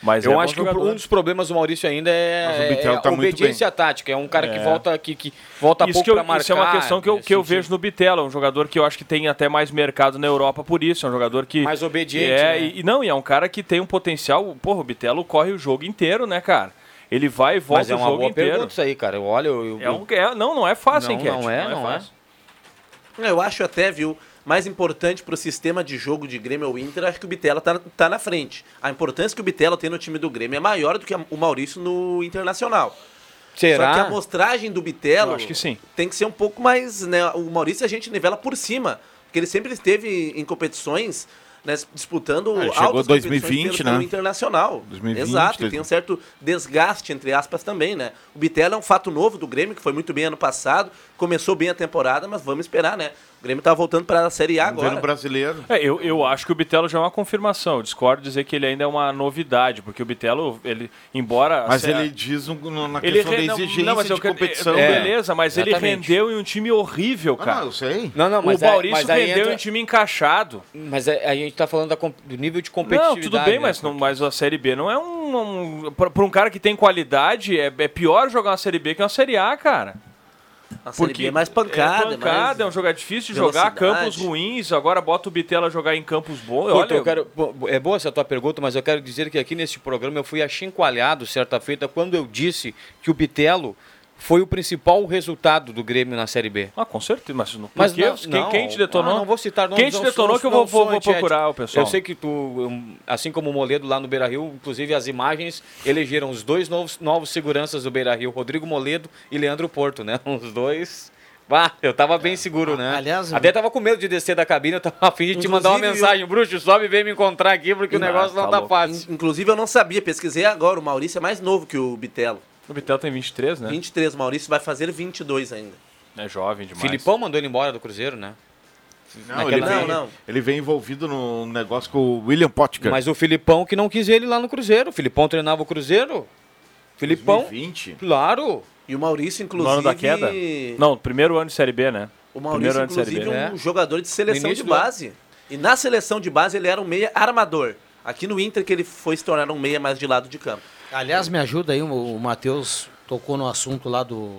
Mas é Eu bom acho que o- jogador. um dos problemas do Maurício ainda é, o é tá obediência tática. É um cara que É. volta que, que volta isso, pouco que eu- pra marcar. isso é uma questão que eu, que eu sentido. vejo no Bitelo. É um jogador que eu acho que tem até mais mercado na Europa por isso. É um jogador que. Mais obediente, É, né? e, não, e é um cara que tem um potencial. Porra, o Bitelo corre o jogo inteiro, né, cara? Ele vai e volta Mas é o uma jogo boa inteiro. pergunta isso aí, cara. Olha, eu, eu- É um, é- não, não é fácil, Não, hein, Cat? não é, não é. fácil. Eu acho até, viu, mais importante pro sistema de jogo de Grêmio ou Inter, acho que o Bitelo tá, tá na frente. A importância que o Bitelo tem no time do Grêmio é maior do que o Maurício no Internacional. será? Só que a amostragem do Bitelo que sim. tem que ser um pouco mais, né, o Maurício a gente nivela por cima, porque ele sempre esteve em competições né, disputando Ah, chegou altas 2020, competições pelo, né? internacional. 2020, Exato, e tem um certo desgaste, entre aspas, também, né? O Bitelo é um fato novo do Grêmio, que foi muito bem ano passado, começou bem a temporada, mas vamos esperar, né? O Grêmio tá voltando para a Série A Vamos agora. no brasileiro. É, eu, eu acho que o Bitelo já é uma confirmação. Eu discordo de dizer que ele ainda é uma novidade, porque o Bitelo, ele, embora. Mas se- ele diz um- na ele questão re- da não, exigência não, mas eu de competição. é, né? Beleza, mas ele Exatamente. rendeu em um time horrível, Ah, cara. não, eu sei. Não, não, mas o é- Maurício rendeu entra- em um time encaixado. Mas a, a gente tá falando da do nível de Não, competitividade. tudo bem, né? mas, não, mas a Série B não é um. um para um cara que tem qualidade, é, é pior jogar uma Série B que uma Série A, cara. A Série B é mais pancada, É pancada, é, um jogo difícil de jogar, campos ruins, agora bota o Bitelo a jogar em campos bons. Olha, eu quero, é boa essa tua pergunta, mas eu quero dizer que aqui neste programa eu fui achincoalhado certa feita quando eu disse que o Bitelo foi o principal resultado do Grêmio na Série B. Ah, com certeza, mas não, Mas não, quem, não, quem te detonou? ah, não vou citar nomes. Quem te detonou sou- que eu vou, vou, vou procurar o pessoal. Eu sei que tu, assim como o Moledo lá no Beira Rio, inclusive as imagens elegeram os dois novos, novos seguranças do Beira Rio, Rodrigo Moledo e Leandro Porto, né? Os dois. Bah, eu tava bem seguro, né? aliás, Até tava com medo de descer da cabine, eu tava a fim de te mandar uma mensagem, bruxo, sobe e vem me encontrar aqui, porque o Não, negócio tá não tá louco. fácil. In- Inclusive, eu não sabia, pesquisei agora. O Maurício é mais novo que o Bitelo. O Bitelo tem 23, né? 23, o Maurício vai fazer 22 ainda. É jovem demais. Filipão mandou ele embora do Cruzeiro, né? Não, Naquela- ele, vem, Não, não. ele vem envolvido no negócio com o William Potker. Mas o Filipão que não quis ele lá no Cruzeiro. O Filipão treinava o Cruzeiro. Filipão, 2020. claro. E o Maurício, No inclusive. ano da queda? Não, primeiro ano de Série B, né? O primeiro Maurício, ano de Série inclusive, B. um jogador de seleção No de base. E na seleção de base ele era um meia armador. Aqui no Inter que ele foi se tornar um meia mais de lado de campo. Aliás, me ajuda aí, o, Matheus tocou no assunto lá do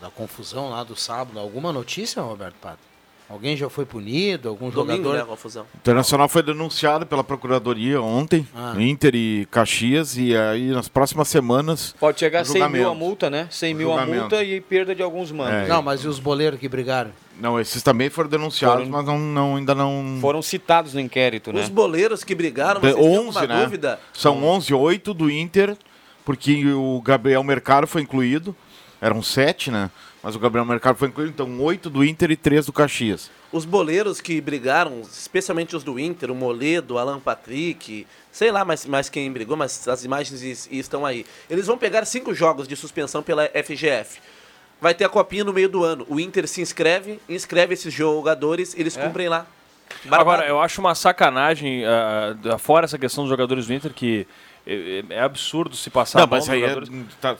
da confusão lá do sábado. Alguma notícia, Roberto Pato? Alguém já foi punido? Algum Domingo, jogador? né, a confusão. O Internacional foi denunciado pela Procuradoria ontem, Ah. Inter e Caxias, e aí nas próximas semanas. Pode chegar a 100 mil a multa, né? 100 mil a multa e perda de alguns manos. É. Não, mas e os boleiros que brigaram? Não, esses também foram denunciados, Foram- mas não, não- ainda não. Foram citados no inquérito, né? Os boleiros que brigaram, têm 11, alguma né? dúvida? São 11, 8 do Inter, porque o Gabriel Mercado foi incluído. Eram 7, né? Mas o Gabriel Mercado foi incluído, então 8 do Inter e 3 do Caxias. Os boleiros que brigaram, especialmente os do Inter, o Moledo, o Alan Patrick, sei lá mais, mais quem brigou, mas as imagens is- estão aí. Eles vão pegar cinco jogos de suspensão pela FGF. Vai ter a copinha no meio do ano. O Inter se inscreve, inscreve esses jogadores, eles cumprem lá. Barbado. Agora, eu acho uma sacanagem, ah, fora essa questão dos jogadores do Inter, que é, é absurdo se passar não, a mão mas aí é, jogadores. tá,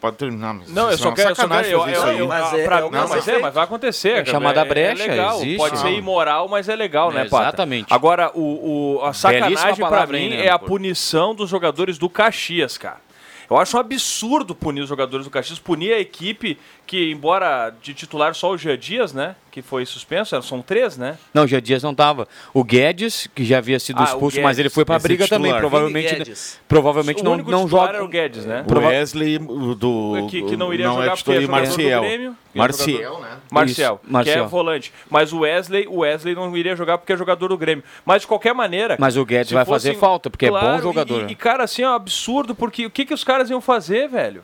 pode terminar. Mas Não, eu é só quero, só quero eu, fazer eu, isso aí. eu, Mas é- pra- é que não, mas ser é, feito. mas vai acontecer. É cara. chamada é, brecha, É legal, existe. pode ser Ah. imoral, mas é legal, né, É, Pata? exatamente. Agora, o, o- a sacanagem pra palavra, mim né, é a punição dos jogadores do Caxias, cara. Eu acho um absurdo punir os jogadores do Caxias, punir a equipe que, embora de titular só o Jean Dias, né, que foi suspenso, são três, né? Não, o Jean Dias não tava. O Guedes, que já havia sido Ah, expulso, mas ele foi pra Esse é briga titular. também. Provavelmente, Guedes. provavelmente o não, único não joga. era o Guedes, né? O Wesley do. Que, que não iria é jogar porque é e jogador Marcial. do Grêmio. é Marcial, né? Marcial, Isso, Marcial. que é volante. Mas o Wesley, o Wesley não iria jogar porque é jogador do Grêmio. Mas de qualquer maneira. Mas o Guedes vai fosse- fazer falta, porque é bom Claro, jogador. E, e, cara, assim, é um absurdo, porque o que, que os caras iam fazer, velho?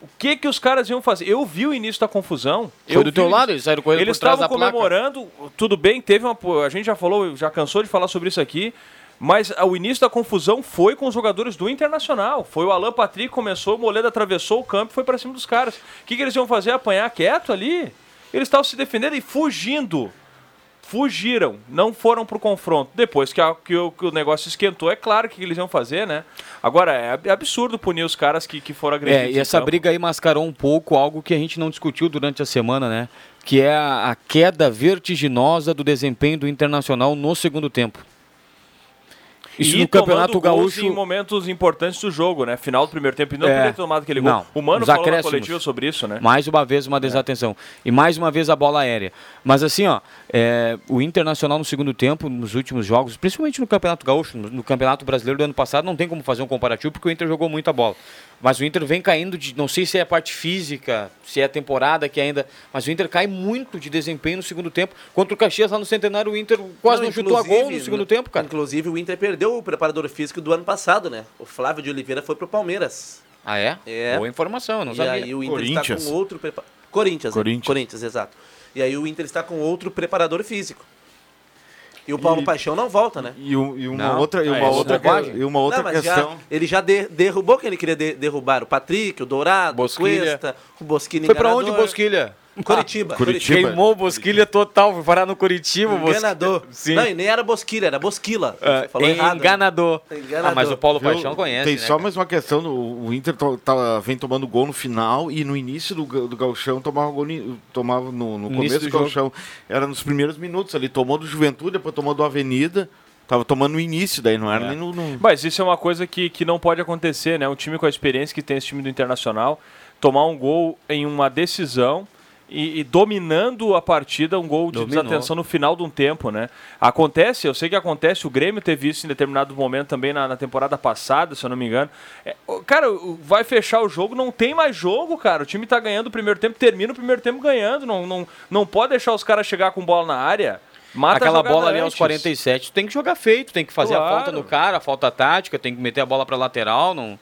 O que que os caras iam fazer? Eu vi o início da confusão. Foi eu do teu lado, eles saíram correndo Eles estavam comemorando, tudo bem, teve uma. A gente já falou, já cansou de falar sobre isso aqui. Mas o início da confusão foi com os jogadores do Internacional. Foi o Alan Patrick começou, o Moledo atravessou o campo e foi pra cima dos caras. O que, que eles iam fazer? Apanhar quieto ali? Eles estavam se defendendo e fugindo. Fugiram, não foram pro confronto. Depois que, a- que o, que o negócio esquentou, é claro que eles iam fazer, né? Agora, é ab- absurdo punir os caras que, que foram agredidos. É, e essa briga aí mascarou um pouco algo que a gente não discutiu durante a semana, né? Que é a, a queda vertiginosa do desempenho do Internacional no segundo tempo. Isso e no Campeonato Gaúcho. em momentos importantes do jogo, né? Final do primeiro tempo e não É. poderia ter tomado aquele gol. Não, O Mano falou na coletiva sobre isso, né? Mais uma vez uma desatenção. E mais uma vez a bola aérea. Mas assim, ó, é, o Internacional no segundo tempo, nos últimos jogos, principalmente no Campeonato Gaúcho, no, no Campeonato Brasileiro do ano passado, não tem como fazer um comparativo porque o Inter jogou muita bola. Mas o Inter vem caindo de. Não sei se é a parte física, se é a temporada que ainda. Mas o Inter cai muito de desempenho no segundo tempo. Contra o Caxias lá no Centenário, o Inter quase não, chutou a gol no segundo tempo, cara. Inclusive, o Inter perdeu o preparador físico do ano passado, né? O Flávio de Oliveira foi pro Palmeiras. Ah, é? É. Boa informação, não e sabia. aí o Inter Corinthians. está com outro prepa... Corinthians, né? Corinthians. Corinthians, exato. E aí o Inter está com outro preparador físico. E o Paulo E- Paixão não volta, né? E, um- e uma Não. outra, e Ah, uma é outra, e uma outra não, questão. já, ele já de- derrubou quem ele queria de- derrubar. O Patrick, o Dourado, Bosquilha. o Cuesta, o Bosquilha Foi pra onde o. Bosquilha? Curitiba. Curitiba. Queimou o Bosquilha total, foi parar no Curitiba. Bosquilha. Enganador. Sim. Não, e nem era Bosquilha, era Bosquila. Você falou errado. né? enganador. Enganador. Ah, mas o Paulo Viu? Paixão conhece, Tem né, só cara? mais uma questão: o Inter to- tá- vem tomando gol no final e no início do, do gauchão tomava gol tomava no, no começo do do jogo. gauchão. Era nos primeiros minutos ali. Tomou do Juventude, depois tomou do Avenida. Tava tomando no início, daí não era É. nem no. no- Mas isso é uma coisa que, que não pode acontecer, né? Um time com a experiência que tem esse time do Internacional, tomar um gol em uma decisão e, e dominando a partida, um gol de Dominou. desatenção no final de um tempo, né? Acontece, eu sei que acontece, o Grêmio teve isso em determinado momento também na, na temporada passada, se eu não me engano. É, cara, vai fechar o jogo, não tem mais jogo, cara. O time tá ganhando o primeiro tempo, termina o primeiro tempo ganhando. Não, não, não pode deixar os caras chegar com bola na área. Mata a Aquela bola ali aos antes. 47, tu tem que jogar feito, tem que fazer a Claro. falta no cara, a falta tática, tem que meter a bola pra lateral, não,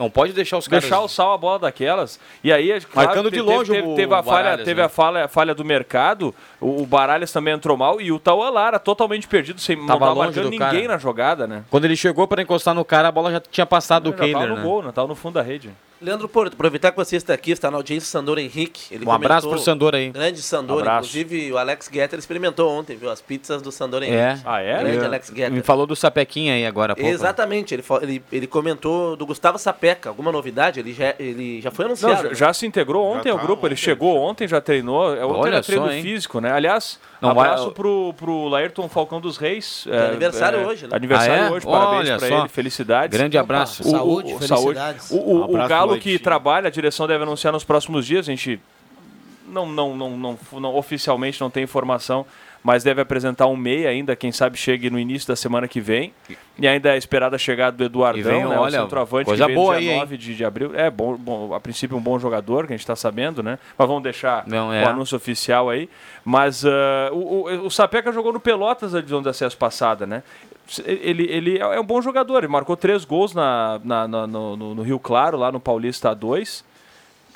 não pode deixar os caras... deixar o sal a bola daquelas. E aí, é claro, Marcando de longe teve, o teve a falha, Baralhas, teve né? a falha, falha do mercado, O, o Baralhas também entrou mal e o Tauan Lara totalmente perdido, sem não Tava tava longe marcando ninguém cara. na jogada, né? Quando ele chegou para encostar no cara, a bola já tinha passado do Já tava Kehler, no né? gol, né? Tava no fundo da rede. Leandro Porto, aproveitar que você está aqui, está na audiência, Sandor Henrique. Ele Um abraço comentou- pro Sandor aí. Grande Sandor, Abraço. inclusive o Alex Getter experimentou ontem, viu? As pizzas do Sandor Henrique. É. Ah, é? Grande Ele- Alex Getter. Me falou do Sapequinha aí agora pouco. né? Exatamente, ele, ele, ele comentou do Gustavo Sapeca. Alguma novidade? Ele já, ele já foi Não, anunciado. já, né? já se integrou ontem Já ao tá grupo, ele ontem, chegou ontem, já treinou. É Olha era treino só, hein? físico, né? Aliás, Não vai- abraço pro, pro Laerton Falcão dos Reis. É aniversário hoje, né? Aniversário Ah, é? hoje, parabéns Olha pra só. ele, felicidades. Grande abraço. O- Saúde, o, felicidades. O, o- o Abraço, Galo que trabalha, a direção deve anunciar nos próximos dias. A gente não, não, não, não, não- oficialmente não tem informação, mas deve apresentar um meia ainda, quem sabe chegue no início da semana que vem. E ainda é esperada a chegada do Eduardão, vem, né, olha, o centroavante coisa que boa aí, dia hein? 9 de, de abril. É, bom, bom, a princípio um bom jogador, que a gente está sabendo, né? Mas vamos deixar Não, é. o anúncio oficial aí. Mas ah, o, o, o Sapeca jogou no Pelotas a divisão de acesso passada, né? Ele, ele é um bom jogador, ele marcou três gols na, na- na- no, no- Rio Claro, lá no Paulista 2.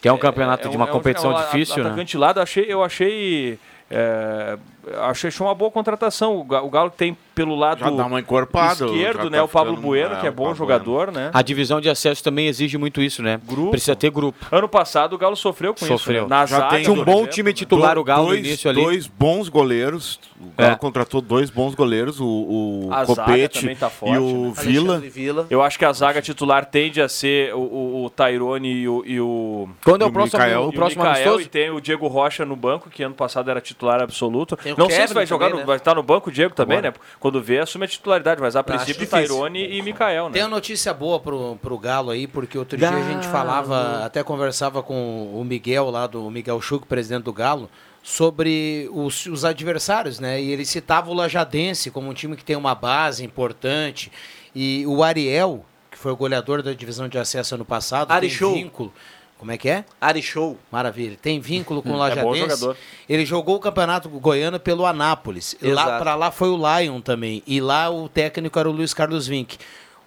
Que é um campeonato É de um- uma é um- competição é um difícil, né? atacante eu achei, eu achei, é, achei uma boa contratação. O Ga- o Galo tem pelo lado Já dá uma encorpada. esquerdo, já né, tá o Pablo Bueno, que é o bom jogador, né? A divisão de acesso também exige muito isso, né? Grupo. Precisa ter grupo. Ano passado o Galo sofreu com Sofreu. isso. Né? Na Já zaga, tem Tinha um bom exemplo, time né? titular, o Galo, no dois, início ali. dois bons goleiros. O Galo É. contratou dois bons goleiros, o, o Copete também tá forte, e o né? Vila. Vila. Eu acho que a zaga titular tende a ser o, o, o Tyrone e o, e o, Quando é E o o próximo, Mikael? o e o próximo Mikael, amistoso? e tem o Diego Rocha no banco, que ano passado era titular absoluto. Tem o Não sei se vai jogar, também, no- né? vai estar no banco o Diego também, Agora. né? Quando vê, assume a titularidade, mas a princípio. Tyrone e Mikael, né? Tem uma notícia boa pro, pro Galo aí, porque outro dia a gente falava, até conversava com o Miguel lá, do o Miguel Chuc, presidente do Galo, sobre os, os adversários, né? E ele citava o Lajadense como um time que tem uma base importante. E o Ariel, que foi o goleador da divisão de acesso ano passado, Ari tem Show. vínculo. Como é que é? Ari Show. Maravilha. Tem vínculo com o É bom Lajadense. jogador. Ele jogou o Campeonato Goiano pelo Anápolis. Lá Exato. para lá foi o Lion também. E lá o técnico era o Luiz Carlos Vinck.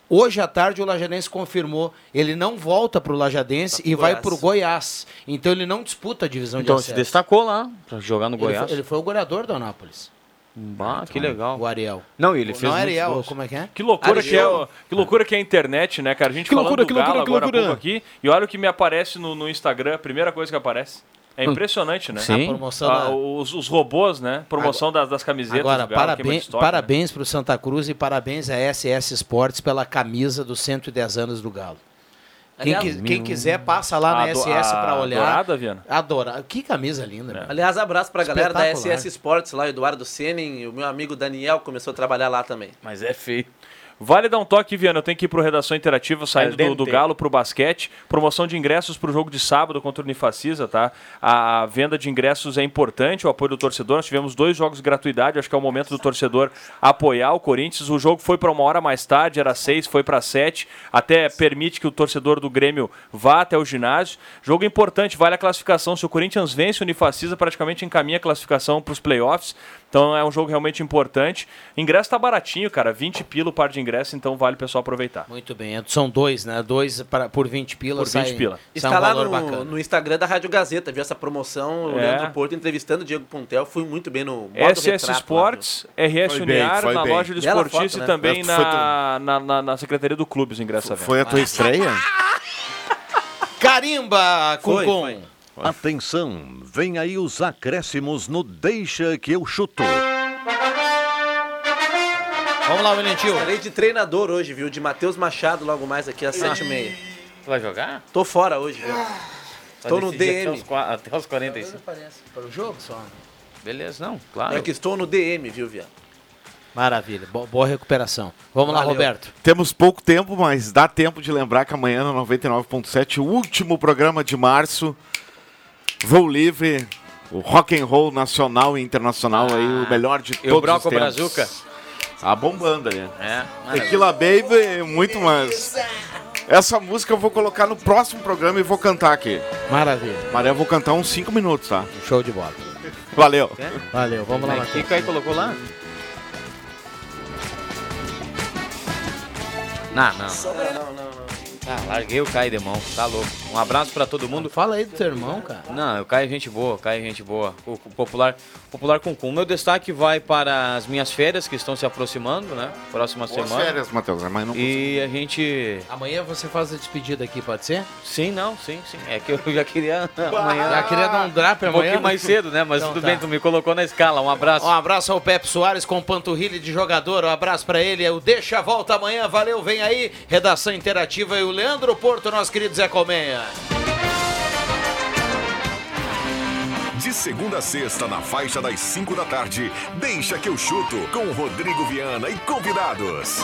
Hoje à tarde o Lajadense confirmou, ele não volta para o Lajadense Vai e vai Goiás. para o Goiás. Então ele não disputa a divisão Então de se acesso. destacou lá pra jogar no Ele Goiás. foi, ele foi o goleador do Anápolis, Ah, que legal. o Ariel. Não, ele fez não muitos Ariel, gols. como é que é? Que loucura que, é, que loucura que é a internet, né, cara? A gente Que falando loucura, do que Galo loucura, agora loucura. pouco aqui, e olha o que me aparece no, no Instagram, a primeira coisa que aparece. É impressionante, né? Sim. A promoção Ah, da- os, os robôs, né? Promoção das, das camisetas Agora, do Galo, parabéns, né? parabéns para o Santa Cruz e parabéns à SS Sports pela camisa dos 110 anos do Galo. Quem, Aliás, quem quiser, passa lá na A do- SS para a olhar. dourada, Viana? Adora. Que camisa linda. meu. Aliás, abraço pra galera da. SS Sports lá, Eduardo Senin, o meu amigo Daniel começou a trabalhar lá também. Mas é feio. Vale dar um toque, Viana. Eu tenho que ir pro Redação Interativa, saindo do, do. Galo pro basquete. Promoção de ingressos pro jogo de sábado contra o Unifacisa, tá? A venda de ingressos é importante, o apoio do torcedor. Nós tivemos dois jogos de gratuidade, acho que é o momento do torcedor apoiar o Corinthians. O jogo foi para uma hora mais tarde, era seis, foi para sete. Até permite que o torcedor do Grêmio vá até o ginásio. Jogo importante, vale a classificação. Se o Corinthians vence o Unifacisa, praticamente encaminha a classificação para os playoffs. Então é um jogo realmente importante. Ingresso tá baratinho, cara. 20 pila o par de ingresso, então vale o pessoal aproveitar. Muito bem. São dois, né? Dois para, por 20 pila. Por 20 sai- pila. sai Está um lá valor no, bacana. no Instagram da Rádio Gazeta, viu essa promoção, o É. Leandro Porto entrevistando o Diego Puntel, fui muito bem no SS retrato lá, Sports, RS Foi bem, Uniar, foi na bem. loja do Bela Esportista foto, e né? também Foi na, na, na, na Secretaria do Clube os ingressos venda. Foi a tua estreia? Carimba, Foi, foi. Atenção, vem aí os acréscimos no Deixa que eu chuto. Vamos lá, William Tio. Estarei de treinador hoje, viu? De Matheus Machado, logo mais aqui às 7h30. Tu vai jogar? Tô fora hoje, viu? Estou no DM. Até os 45. Para o jogo só. Beleza, não, claro. É que estou no DM, viu, Viado? Maravilha. Bo- boa recuperação. Vamos lá, Valeu. Roberto. Temos pouco tempo, mas dá tempo de lembrar que amanhã no 99.7, o último programa de março, voo livre, o rock and roll nacional e internacional aí, o melhor de E o todos Broco os tempos. Brazuca? Tá bombando aí. É. Tequila Baby, muito mais. Essa música eu vou colocar no próximo programa e vou cantar aqui. Maravilha. Maré, eu vou cantar uns 5 minutos, tá? Show de bola. Valeu. Valeu. Vamos lá, O Matheus. que aí colocou lá? Não, não. Ah, larguei o Caio de mão, tá louco. Um abraço pra todo mundo. Fala aí do teu irmão, cara. Não, o Caio é gente boa, o Caio é gente boa. O, o popular, popular com com. Meu destaque vai para as minhas férias que estão se aproximando, né? Próxima Boas semana. férias, Matheus. Mas não E a gente. Amanhã você faz a despedida aqui, pode ser? Sim, não, sim, sim. É que eu já queria amanhã. Já queria dar um drap Um amanhã? pouquinho mais cedo, né? Mas Então tudo tá. bem, tu me colocou na escala. Um abraço. Um abraço ao Pepe Soares com panturrilha de jogador. Um abraço pra ele. É o Deixa a Volta amanhã. Valeu, vem aí. Redação interativa e o Leandro Porto, nosso querido Zé Colmeia. De segunda a sexta, na faixa das 5 da tarde, deixa que eu chuto com Rodrigo Viana e convidados.